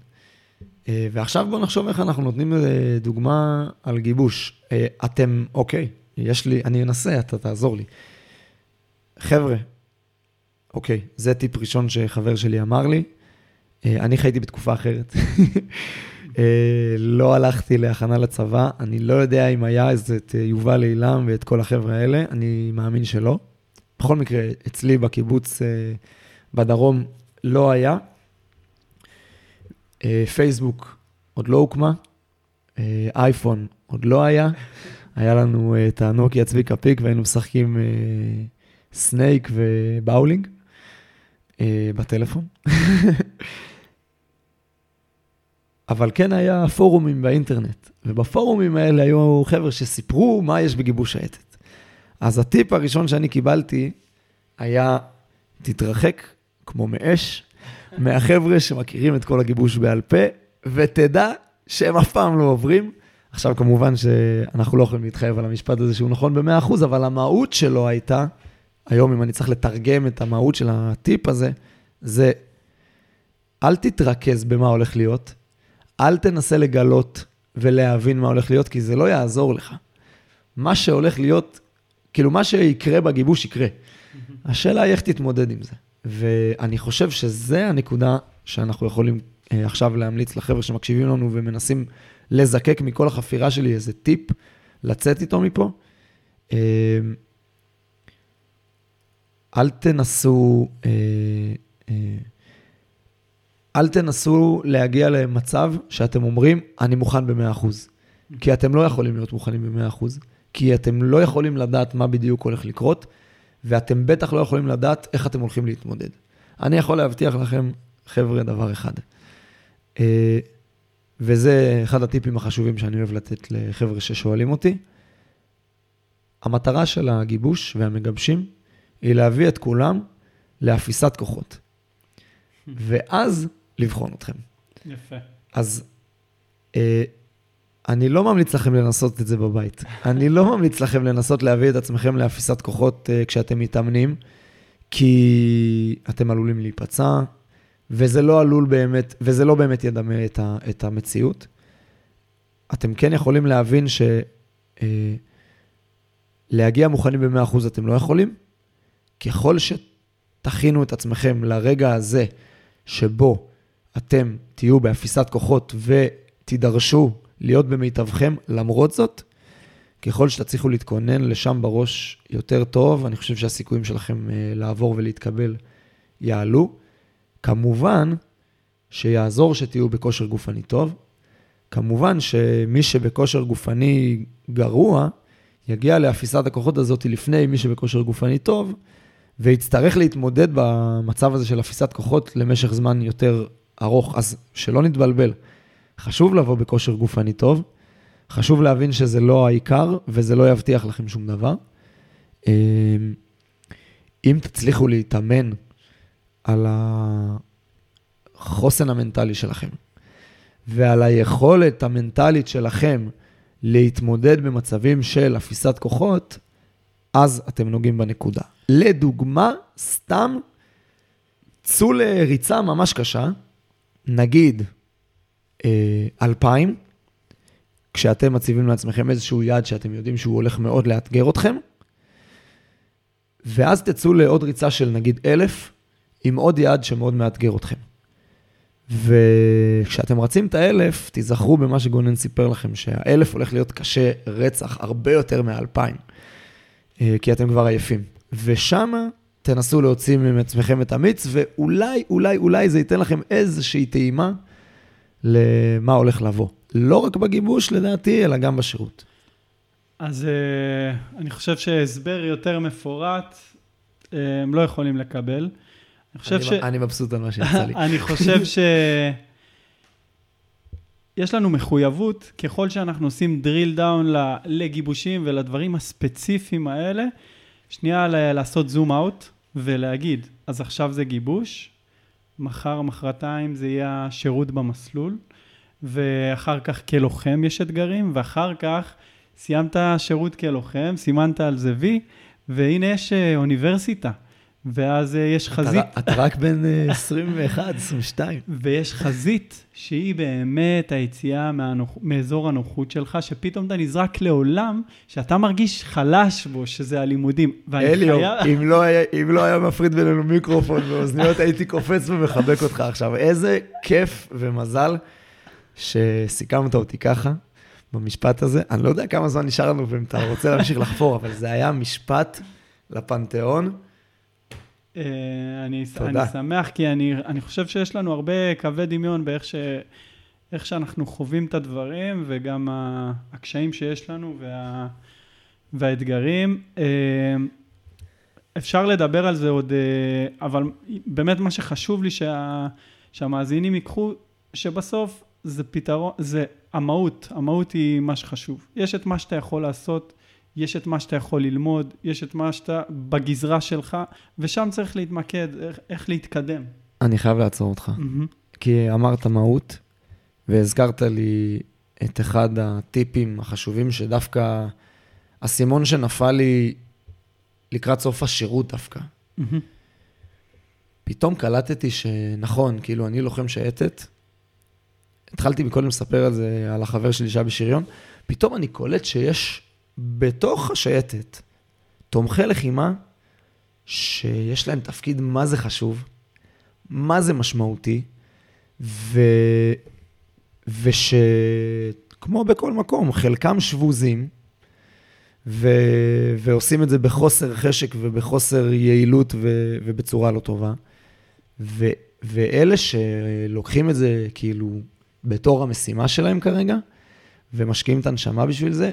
אה, ועכשיו בואו נחשוב איך אנחנו נותנים אה, דוגמה על גיבוש. אה, אתם, אוקיי, יש לי, אני אנסה, אתה תעזור לי. חבר'ה, אוקיי, זה טיפ ראשון שחבר שלי אמר לי. אני חייתי בתקופה אחרת. אה, לא הלכתי להכנה לצבא, אני לא יודע אם היה איזה את אה, יובל אילם ואת כל החבר'ה האלה, אני מאמין שלא. בכל מקרה, אצלי בקיבוץ אה, בדרום לא היה. פייסבוק עוד לא הוקמה, אייפון עוד לא היה. היה לנו את הנוקיה צביקה פיק והיינו משחקים סנייק ובאולינג בטלפון. אבל כן היה פורומים באינטרנט, ובפורומים האלה היו חבר'ה שסיפרו מה יש בגיבוש שייטת. אז הטיפ הראשון שאני קיבלתי היה, תתרחק כמו מאש מהחבר'ה שמכירים את כל הגיבוש בעל פה, ותדע שהם אף פעם לא עוברים. עכשיו, כמובן שאנחנו לא יכולים להתחייב על המשפט הזה שהוא נכון ב-100%, אבל המהות שלו הייתה, היום אם אני צריך לתרגם את המהות של הטיפ הזה, זה אל תתרכז במה הולך להיות, אל תנסה לגלות ולהבין מה הולך להיות, כי זה לא יעזור לך. מה שהולך להיות, כאילו, מה שיקרה בגיבוש יקרה. השאלה היא איך תתמודד עם זה. ואני חושב שזה הנקודה שאנחנו יכולים אה, עכשיו להמליץ לחבר'ה שמקשיבים לנו ומנסים לזקק מכל החפירה שלי איזה טיפ, לצאת איתו מפה. אה, אל תנסו, אה, אה, אל תנסו להגיע למצב שאתם אומרים, אני מוכן ב-100%. כי אתם לא יכולים להיות מוכנים ב-100%, כי אתם לא יכולים לדעת מה בדיוק הולך לקרות, ואתם בטח לא יכולים לדעת איך אתם הולכים להתמודד. אני יכול להבטיח לכם, חבר'ה, דבר אחד. וזה אחד הטיפים החשובים שאני אוהב לתת לחבר'ה ששואלים אותי. המטרה של הגיבוש והמגבשים היא להביא את כולם לאפיסת כוחות. ואז לבחון אתכם. יפה. אז אה, אני לא ממליץ לכם לנסות את זה בבית. אני לא ממליץ לכם לנסות להביא את עצמכם לאפיסת כוחות אה, כשאתם מתאמנים, כי אתם עלולים להיפצע, וזה לא עלול באמת, וזה לא באמת ידמה את, ה, את המציאות. אתם כן יכולים להבין שלהגיע אה, מוכנים ב-100% אתם לא יכולים. ככל שתכינו את עצמכם לרגע הזה שבו אתם תהיו באפיסת כוחות ותידרשו להיות במיטבכם, למרות זאת, ככל שתצליחו להתכונן לשם בראש יותר טוב, אני חושב שהסיכויים שלכם אה, לעבור ולהתקבל יעלו. כמובן שיעזור שתהיו בכושר גופני טוב. כמובן שמי שבכושר גופני גרוע, יגיע לאפיסת הכוחות הזאת לפני מי שבכושר גופני טוב, ויצטרך להתמודד במצב הזה של אפיסת כוחות למשך זמן יותר ארוך. אז שלא נתבלבל, חשוב לבוא בכושר גופני טוב, חשוב להבין שזה לא העיקר וזה לא יבטיח לכם שום דבר. אמ, אם תצליחו להתאמן על החוסן המנטלי שלכם ועל היכולת המנטלית שלכם להתמודד במצבים של אפיסת כוחות, אז אתם נוגעים בנקודה. לדוגמה, סתם צאו לריצה ממש קשה, נגיד אה, אלפיים, כשאתם מציבים לעצמכם איזשהו יעד שאתם יודעים שהוא הולך מאוד לאתגר אתכם, ואז תצאו לעוד ריצה של נגיד אלף, עם עוד יעד שמאוד מאתגר אתכם. וכשאתם רצים את האלף, תיזכרו במה שגונן סיפר לכם, שהאלף הולך להיות קשה רצח הרבה יותר מהאלפיים, אה, כי אתם כבר עייפים. ושמה תנסו להוציא מעצמכם את המיץ, ואולי, אולי, אולי זה ייתן לכם איזושהי טעימה למה הולך לבוא. לא רק בגיבוש, לדעתי, אלא גם בשירות. אז uh, אני חושב שהסבר יותר מפורט, uh, הם לא יכולים לקבל. אני חושב אני, ש... אני מבסוט על מה שיצא לי. אני חושב ש... יש לנו מחויבות, ככל שאנחנו עושים drill down לגיבושים ולדברים הספציפיים האלה, שנייה לעשות זום אאוט ולהגיד, אז עכשיו זה גיבוש, מחר, מחרתיים זה יהיה שירות במסלול, ואחר כך כלוחם יש אתגרים, ואחר כך סיימת שירות כלוחם, סימנת על זה וי, והנה יש אה, אוניברסיטה. ואז אה, יש חזית. אתה, רק בן 21, אה, 22. ויש חזית שהיא באמת היציאה מהנוח, מאזור הנוחות שלך, שפתאום אתה נזרק לעולם שאתה מרגיש חלש בו, שזה הלימודים. אליו, חיה... אם, לא היה, אם לא היה מפריד בינינו מיקרופון ואוזניות, הייתי קופץ ומחבק אותך עכשיו. איזה כיף ומזל שסיכמת אותי ככה. במשפט הזה. אני לא יודע כמה זמן נשאר לנו ואם אתה רוצה להמשיך לחפור, אבל זה היה משפט לפנתיאון. אה, אני, אני שמח, כי אני, אני חושב שיש לנו הרבה קווי דמיון באיך איך שאנחנו חווים את הדברים וגם הקשיים שיש לנו וה, והאתגרים. אה, אפשר לדבר על זה עוד, אה, אבל באמת מה שחשוב לי שה, שהמאזינים ייקחו, שבסוף זה פתרון, זה המהות, המהות היא מה שחשוב. יש את מה שאתה יכול לעשות, יש את מה שאתה יכול ללמוד, יש את מה שאתה בגזרה שלך, ושם צריך להתמקד, איך, איך להתקדם. אני חייב לעצור אותך, mm-hmm. כי אמרת מהות, והזכרת לי את אחד הטיפים החשובים, שדווקא אסימון שנפל לי לקראת סוף השירות דווקא. Mm-hmm. פתאום קלטתי שנכון, כאילו, אני לוחם שייטת, התחלתי מקודם לספר על זה, על החבר שלי שהיה בשריון, פתאום אני קולט שיש בתוך השייטת תומכי לחימה שיש להם תפקיד מה זה חשוב, מה זה משמעותי, ו... ושכמו בכל מקום, חלקם שבוזים, ו... ועושים את זה בחוסר חשק ובחוסר יעילות ו... ובצורה לא טובה. ו... ואלה שלוקחים את זה כאילו בתור המשימה שלהם כרגע, ומשקיעים את הנשמה בשביל זה,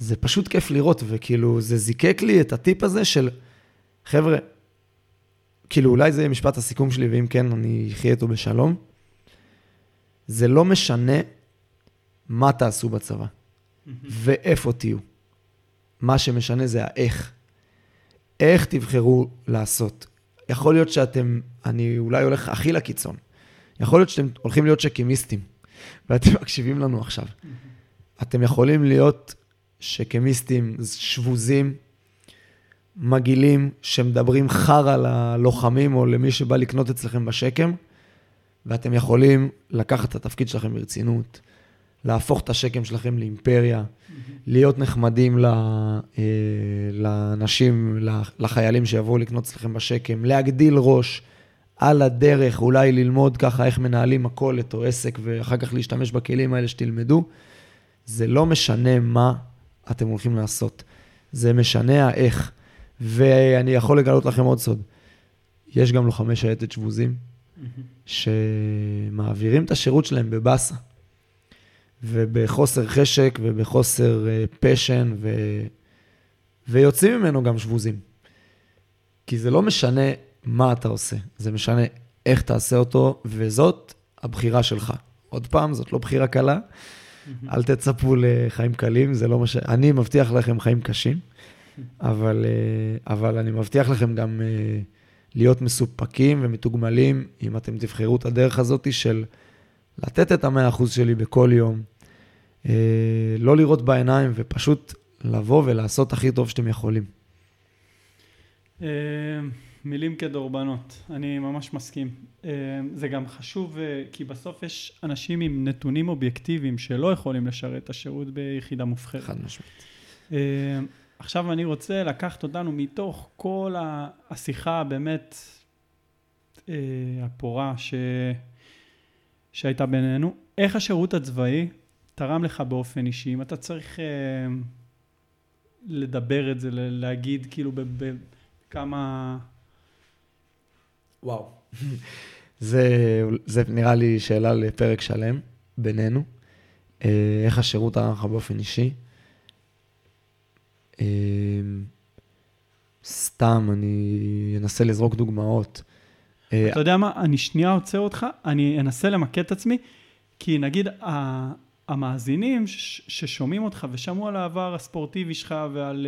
זה פשוט כיף לראות, וכאילו, זה זיקק לי את הטיפ הזה של, חבר'ה, כאילו, אולי זה יהיה משפט הסיכום שלי, ואם כן, אני אחיה איתו בשלום. זה לא משנה מה תעשו בצבא, ואיפה תהיו. מה שמשנה זה האיך. איך תבחרו לעשות. יכול להיות שאתם, אני אולי הולך הכי לקיצון. יכול להיות שאתם הולכים להיות שקימיסטים, ואתם מקשיבים לנו עכשיו. אתם יכולים להיות שקימיסטים שבוזים, מגעילים, שמדברים חרא ללוחמים או למי שבא לקנות אצלכם בשקם, ואתם יכולים לקחת את התפקיד שלכם ברצינות, להפוך את השקם שלכם לאימפריה, להיות נחמדים אה, לאנשים, לחיילים שיבואו לקנות אצלכם בשקם, להגדיל ראש, על הדרך אולי ללמוד ככה איך מנהלים מכולת או עסק, ואחר כך להשתמש בכלים האלה שתלמדו. זה לא משנה מה אתם הולכים לעשות, זה משנה האיך. ואני יכול לגלות לכם עוד סוד. יש גם לוחמי שייטת שבוזים, שמעבירים את השירות שלהם בבאסה, ובחוסר חשק ובחוסר פשן, אה, ו... ויוצאים ממנו גם שבוזים. כי זה לא משנה מה אתה עושה, זה משנה איך תעשה אותו, וזאת הבחירה שלך. עוד פעם, זאת לא בחירה קלה, אל תצפו לחיים קלים, זה לא מה ש... אני מבטיח לכם חיים קשים, אבל, אה, אבל אני מבטיח לכם גם אה, להיות מסופקים ומתוגמלים, אם אתם תבחרו את הדרך הזאת של לתת את המאה אחוז שלי בכל יום, אה, לא לראות בעיניים ופשוט לבוא ולעשות הכי טוב שאתם יכולים. מילים כדורבנות, אני ממש מסכים. אה, זה גם חשוב אה, כי בסוף יש אנשים עם נתונים אובייקטיביים שלא יכולים לשרת את השירות ביחידה מובחרת. חד משמעית. אה, עכשיו אני רוצה לקחת אותנו מתוך כל השיחה באמת הפורה ש... שהייתה בינינו, איך השירות הצבאי תרם לך באופן אישי, אם אתה צריך לדבר את זה, להגיד כאילו בכמה... וואו. זה, זה נראה לי שאלה לפרק שלם בינינו. אה, איך השירות תרם לך באופן אישי? אה, סתם, אני אנסה לזרוק דוגמאות. אה, אתה יודע מה? אני שנייה עוצר אותך, אני אנסה למקד את עצמי, כי נגיד המאזינים ששומעים אותך ושמעו על העבר הספורטיבי שלך ועל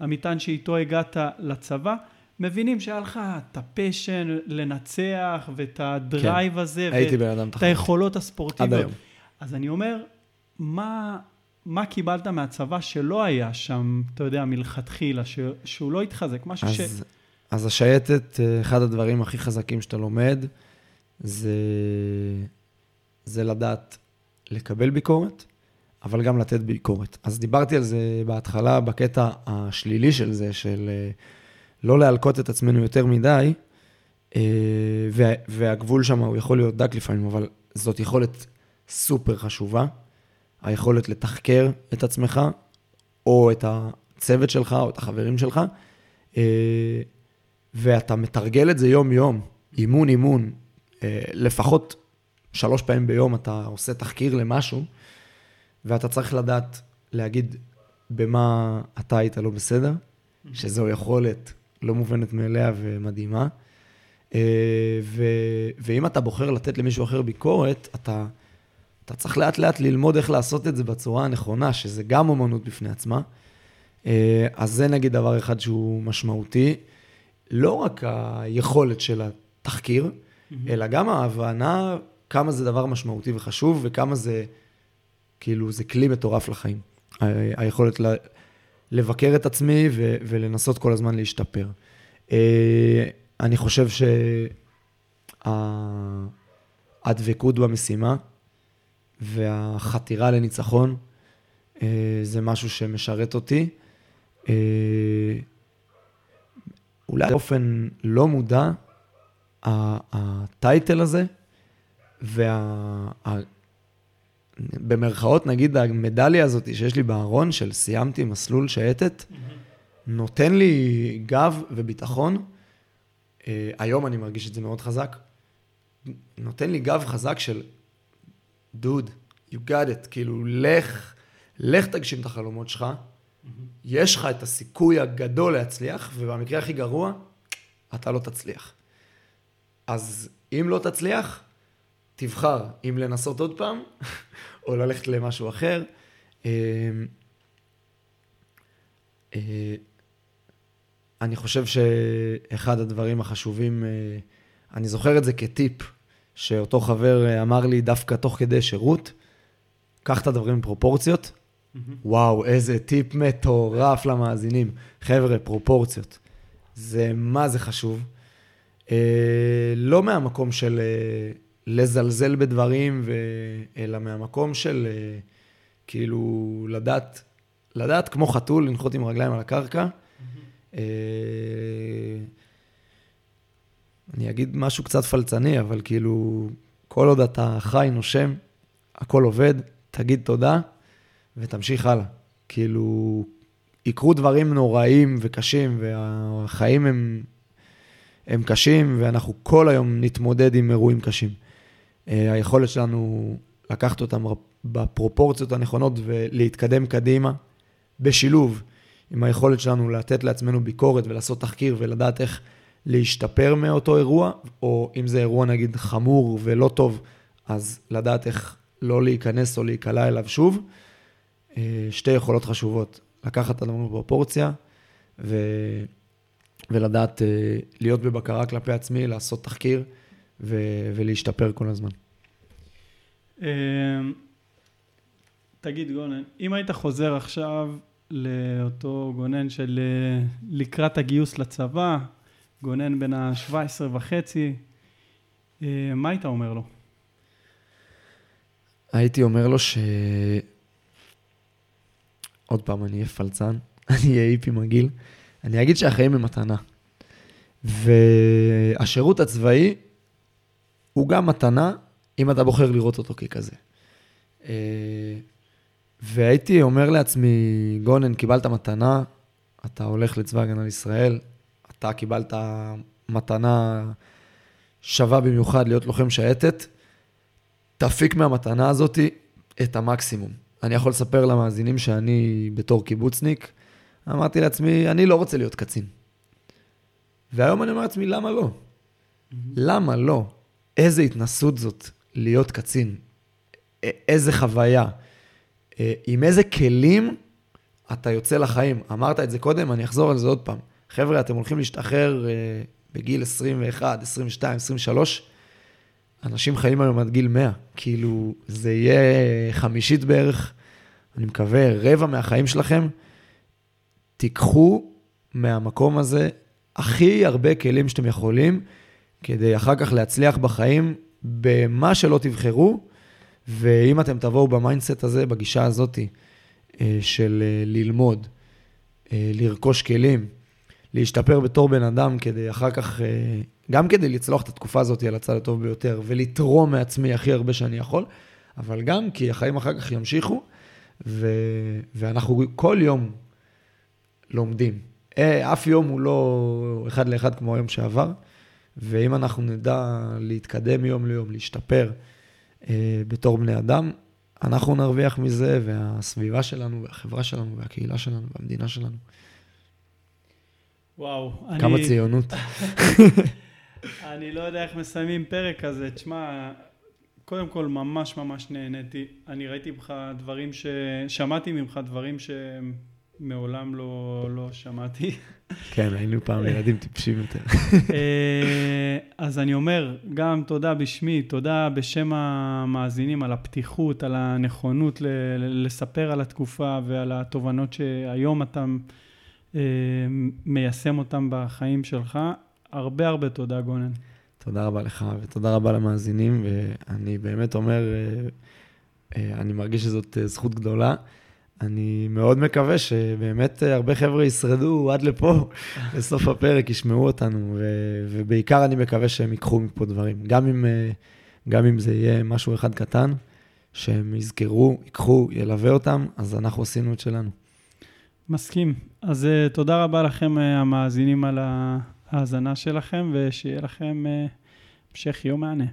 המטען שאיתו הגעת לצבא, מבינים שהיה לך את ה passion לנצח ואת ה drive כן, הזה, הייתי בן אדם תחרות. את היכולות הספורטיביות. עד היום. אז אני אומר, מה, מה קיבלת מהצבא שלא היה שם, אתה יודע, מלכתחילה, ש, שהוא לא התחזק, משהו אז, ש... אז השייטת, אה, אחד הדברים הכי חזקים שאתה לומד, זה, זה לדעת לקבל ביקורת, אבל גם לתת ביקורת. אז דיברתי על זה בהתחלה, בקטע השלילי של זה, של... אה, לא להלקות את עצמנו יותר מדי, אה, והגבול שם הוא יכול להיות דק לפעמים, אבל זאת יכולת סופר חשובה, היכולת לתחקר את עצמך, או את הצוות שלך, או את החברים שלך, אה, ואתה מתרגל את זה יום-יום, אימון-אימון, אה, לפחות שלוש פעמים ביום אתה עושה תחקיר למשהו, ואתה צריך לדעת להגיד במה אתה היית לא בסדר, שזו יכולת לא מובנת מאליה ומדהימה. אה, ו, ואם אתה בוחר לתת למישהו אחר ביקורת, אתה, אתה צריך לאט לאט ללמוד איך לעשות את זה בצורה הנכונה, שזה גם אומנות בפני עצמה. אה, אז זה נגיד דבר אחד שהוא משמעותי. לא רק היכולת של התחקיר, mm-hmm. אלא גם ההבנה כמה זה דבר משמעותי וחשוב, וכמה זה, כאילו, זה כלי מטורף לחיים. היכולת ל- לבקר את עצמי ו- ולנסות כל הזמן להשתפר. אה, אני חושב שהדבקות במשימה והחתירה לניצחון אה, זה משהו שמשרת אותי. אה, אולי באופן לא מודע, הטייטל הזה, וה... במרכאות, נגיד, המדליה הזאת שיש לי בארון של סיימתי מסלול שייטת, mm-hmm. נותן לי גב וביטחון. Uh, היום אני מרגיש את זה מאוד חזק. נותן לי גב חזק של, דוד, you got it, כאילו, לך, לך תגשים את החלומות שלך. Mm-hmm. יש לך את הסיכוי הגדול להצליח, ובמקרה הכי גרוע, אתה לא תצליח. אז אם לא תצליח, תבחר אם לנסות עוד פעם, או ללכת למשהו אחר. אה, אה, אני חושב שאחד הדברים החשובים, אה, אני זוכר את זה כטיפ, שאותו חבר אמר לי דווקא תוך כדי שירות, קח את הדברים בפרופורציות. Mm-hmm. וואו, איזה טיפ מטורף למאזינים. חבר'ה, פרופורציות. זה מה זה חשוב. לא מהמקום של לזלזל בדברים, ו... אלא מהמקום של אה, כאילו לדעת, לדעת כמו חתול לנחות עם רגליים על הקרקע. Mm-hmm. אני אגיד משהו קצת פלצני, אבל כאילו, כל עוד אתה חי, נושם, הכל עובד, תגיד תודה ותמשיך הלאה. כאילו, יקרו דברים נוראים וקשים, והחיים הם, הם קשים, ואנחנו כל היום נתמודד עם אירועים קשים. אה, היכולת שלנו לקחת אותם בפרופורציות הנכונות ולהתקדם קדימה, בשילוב עם היכולת שלנו לתת לעצמנו ביקורת ולעשות תחקיר ולדעת איך להשתפר מאותו אירוע, או אם זה אירוע נגיד חמור ולא טוב, אז לדעת איך לא להיכנס או להיקלע אליו שוב. אה, שתי יכולות חשובות, לקחת את הדברים בפרופורציה ו... ולדעת אה, להיות בבקרה כלפי עצמי, לעשות תחקיר. ו- ולהשתפר כל הזמן. אמ, תגיד גונן, אם היית חוזר עכשיו לאותו גונן של אה, לקראת הגיוס לצבא, גונן בן ה-17 וחצי, אה, מה היית אומר לו? הייתי אומר לו ש... עוד פעם, אני אהיה פלצן, אני אהיה היפי מגעיל. אני אגיד שהחיים הם מתנה. והשירות הצבאי הוא גם מתנה, אם אתה בוחר לראות אותו ככזה. אה, והייתי אומר לעצמי, גונן, קיבלת מתנה, אתה הולך לצבא הגנה לישראל, אתה קיבלת מתנה שווה במיוחד להיות לוחם שייטת, תפיק מהמתנה הזאת את המקסימום. אני יכול לספר למאזינים שאני בתור קיבוצניק, אמרתי לעצמי, אני לא רוצה להיות קצין. והיום אני אומר לעצמי, למה לא? Mm-hmm. למה לא? איזה התנסות זאת להיות קצין, איזה חוויה, עם איזה כלים אתה יוצא לחיים. אמרת את זה קודם, אני אחזור על זה עוד פעם. חבר'ה, אתם הולכים להשתחרר בגיל 21, 22, 23, אנשים חיים היום עד גיל 100. כאילו, זה יהיה חמישית בערך, אני מקווה, רבע מהחיים שלכם. תיקחו מהמקום הזה הכי הרבה כלים שאתם יכולים. כדי אחר כך להצליח בחיים במה שלא תבחרו, ואם אתם תבואו ב mindset הזה, בגישה הזאת אה, של אה, ללמוד, אה, לרכוש כלים, להשתפר בתור בן אדם כדי אחר כך, גם כדי לצלוח את התקופה הזאת על הצד הטוב ביותר ולתרום מעצמי הכי הרבה שאני יכול, אבל גם כי החיים אחר כך ימשיכו, ו... ואנחנו כל יום לומדים. אף יום הוא לא אחד לאחד כמו היום שעבר. ואם אנחנו נדע להתקדם יום ליום, להשתפר, אה, בתור בני אדם. אנחנו נרוויח מזה, והסביבה שלנו, והחברה שלנו, והקהילה שלנו, והמדינה שלנו. וואו, כמה אני, ציונות. אני לא יודע איך מסיימים פרק כזה. תשמע, קודם כל, ממש ממש נהניתי. אני ראיתי ממך דברים ש... שמעתי ממך דברים שמעולם לא, לא שמעתי. כן, היינו פעם ילדים טיפשים יותר. אה, אז אני אומר, גם תודה בשמי, תודה בשם המאזינים על הפתיחות, על הנכונות ל- לספר על התקופה ועל התובנות שהיום אתה אה, מיישם אותם בחיים שלך. הרבה הרבה תודה, גונן. תודה רבה לך, ותודה רבה למאזינים, ואני באמת אומר, אה, אה, אני מרגיש שזאת אה, זכות גדולה. אני מאוד מקווה שבאמת הרבה חבר'ה ישרדו עד לפה, לסוף הפרק, ישמעו אותנו, ו- ובעיקר אני מקווה שהם ייקחו מפה דברים. גם אם, גם אם זה יהיה משהו אחד קטן, שהם יזכרו, ייקחו, ילווה אותם, אז אנחנו עשינו את שלנו. מסכים. אז תודה רבה לכם, המאזינים, על ההאזנה שלכם, ושיהיה לכם המשך יום מהנה.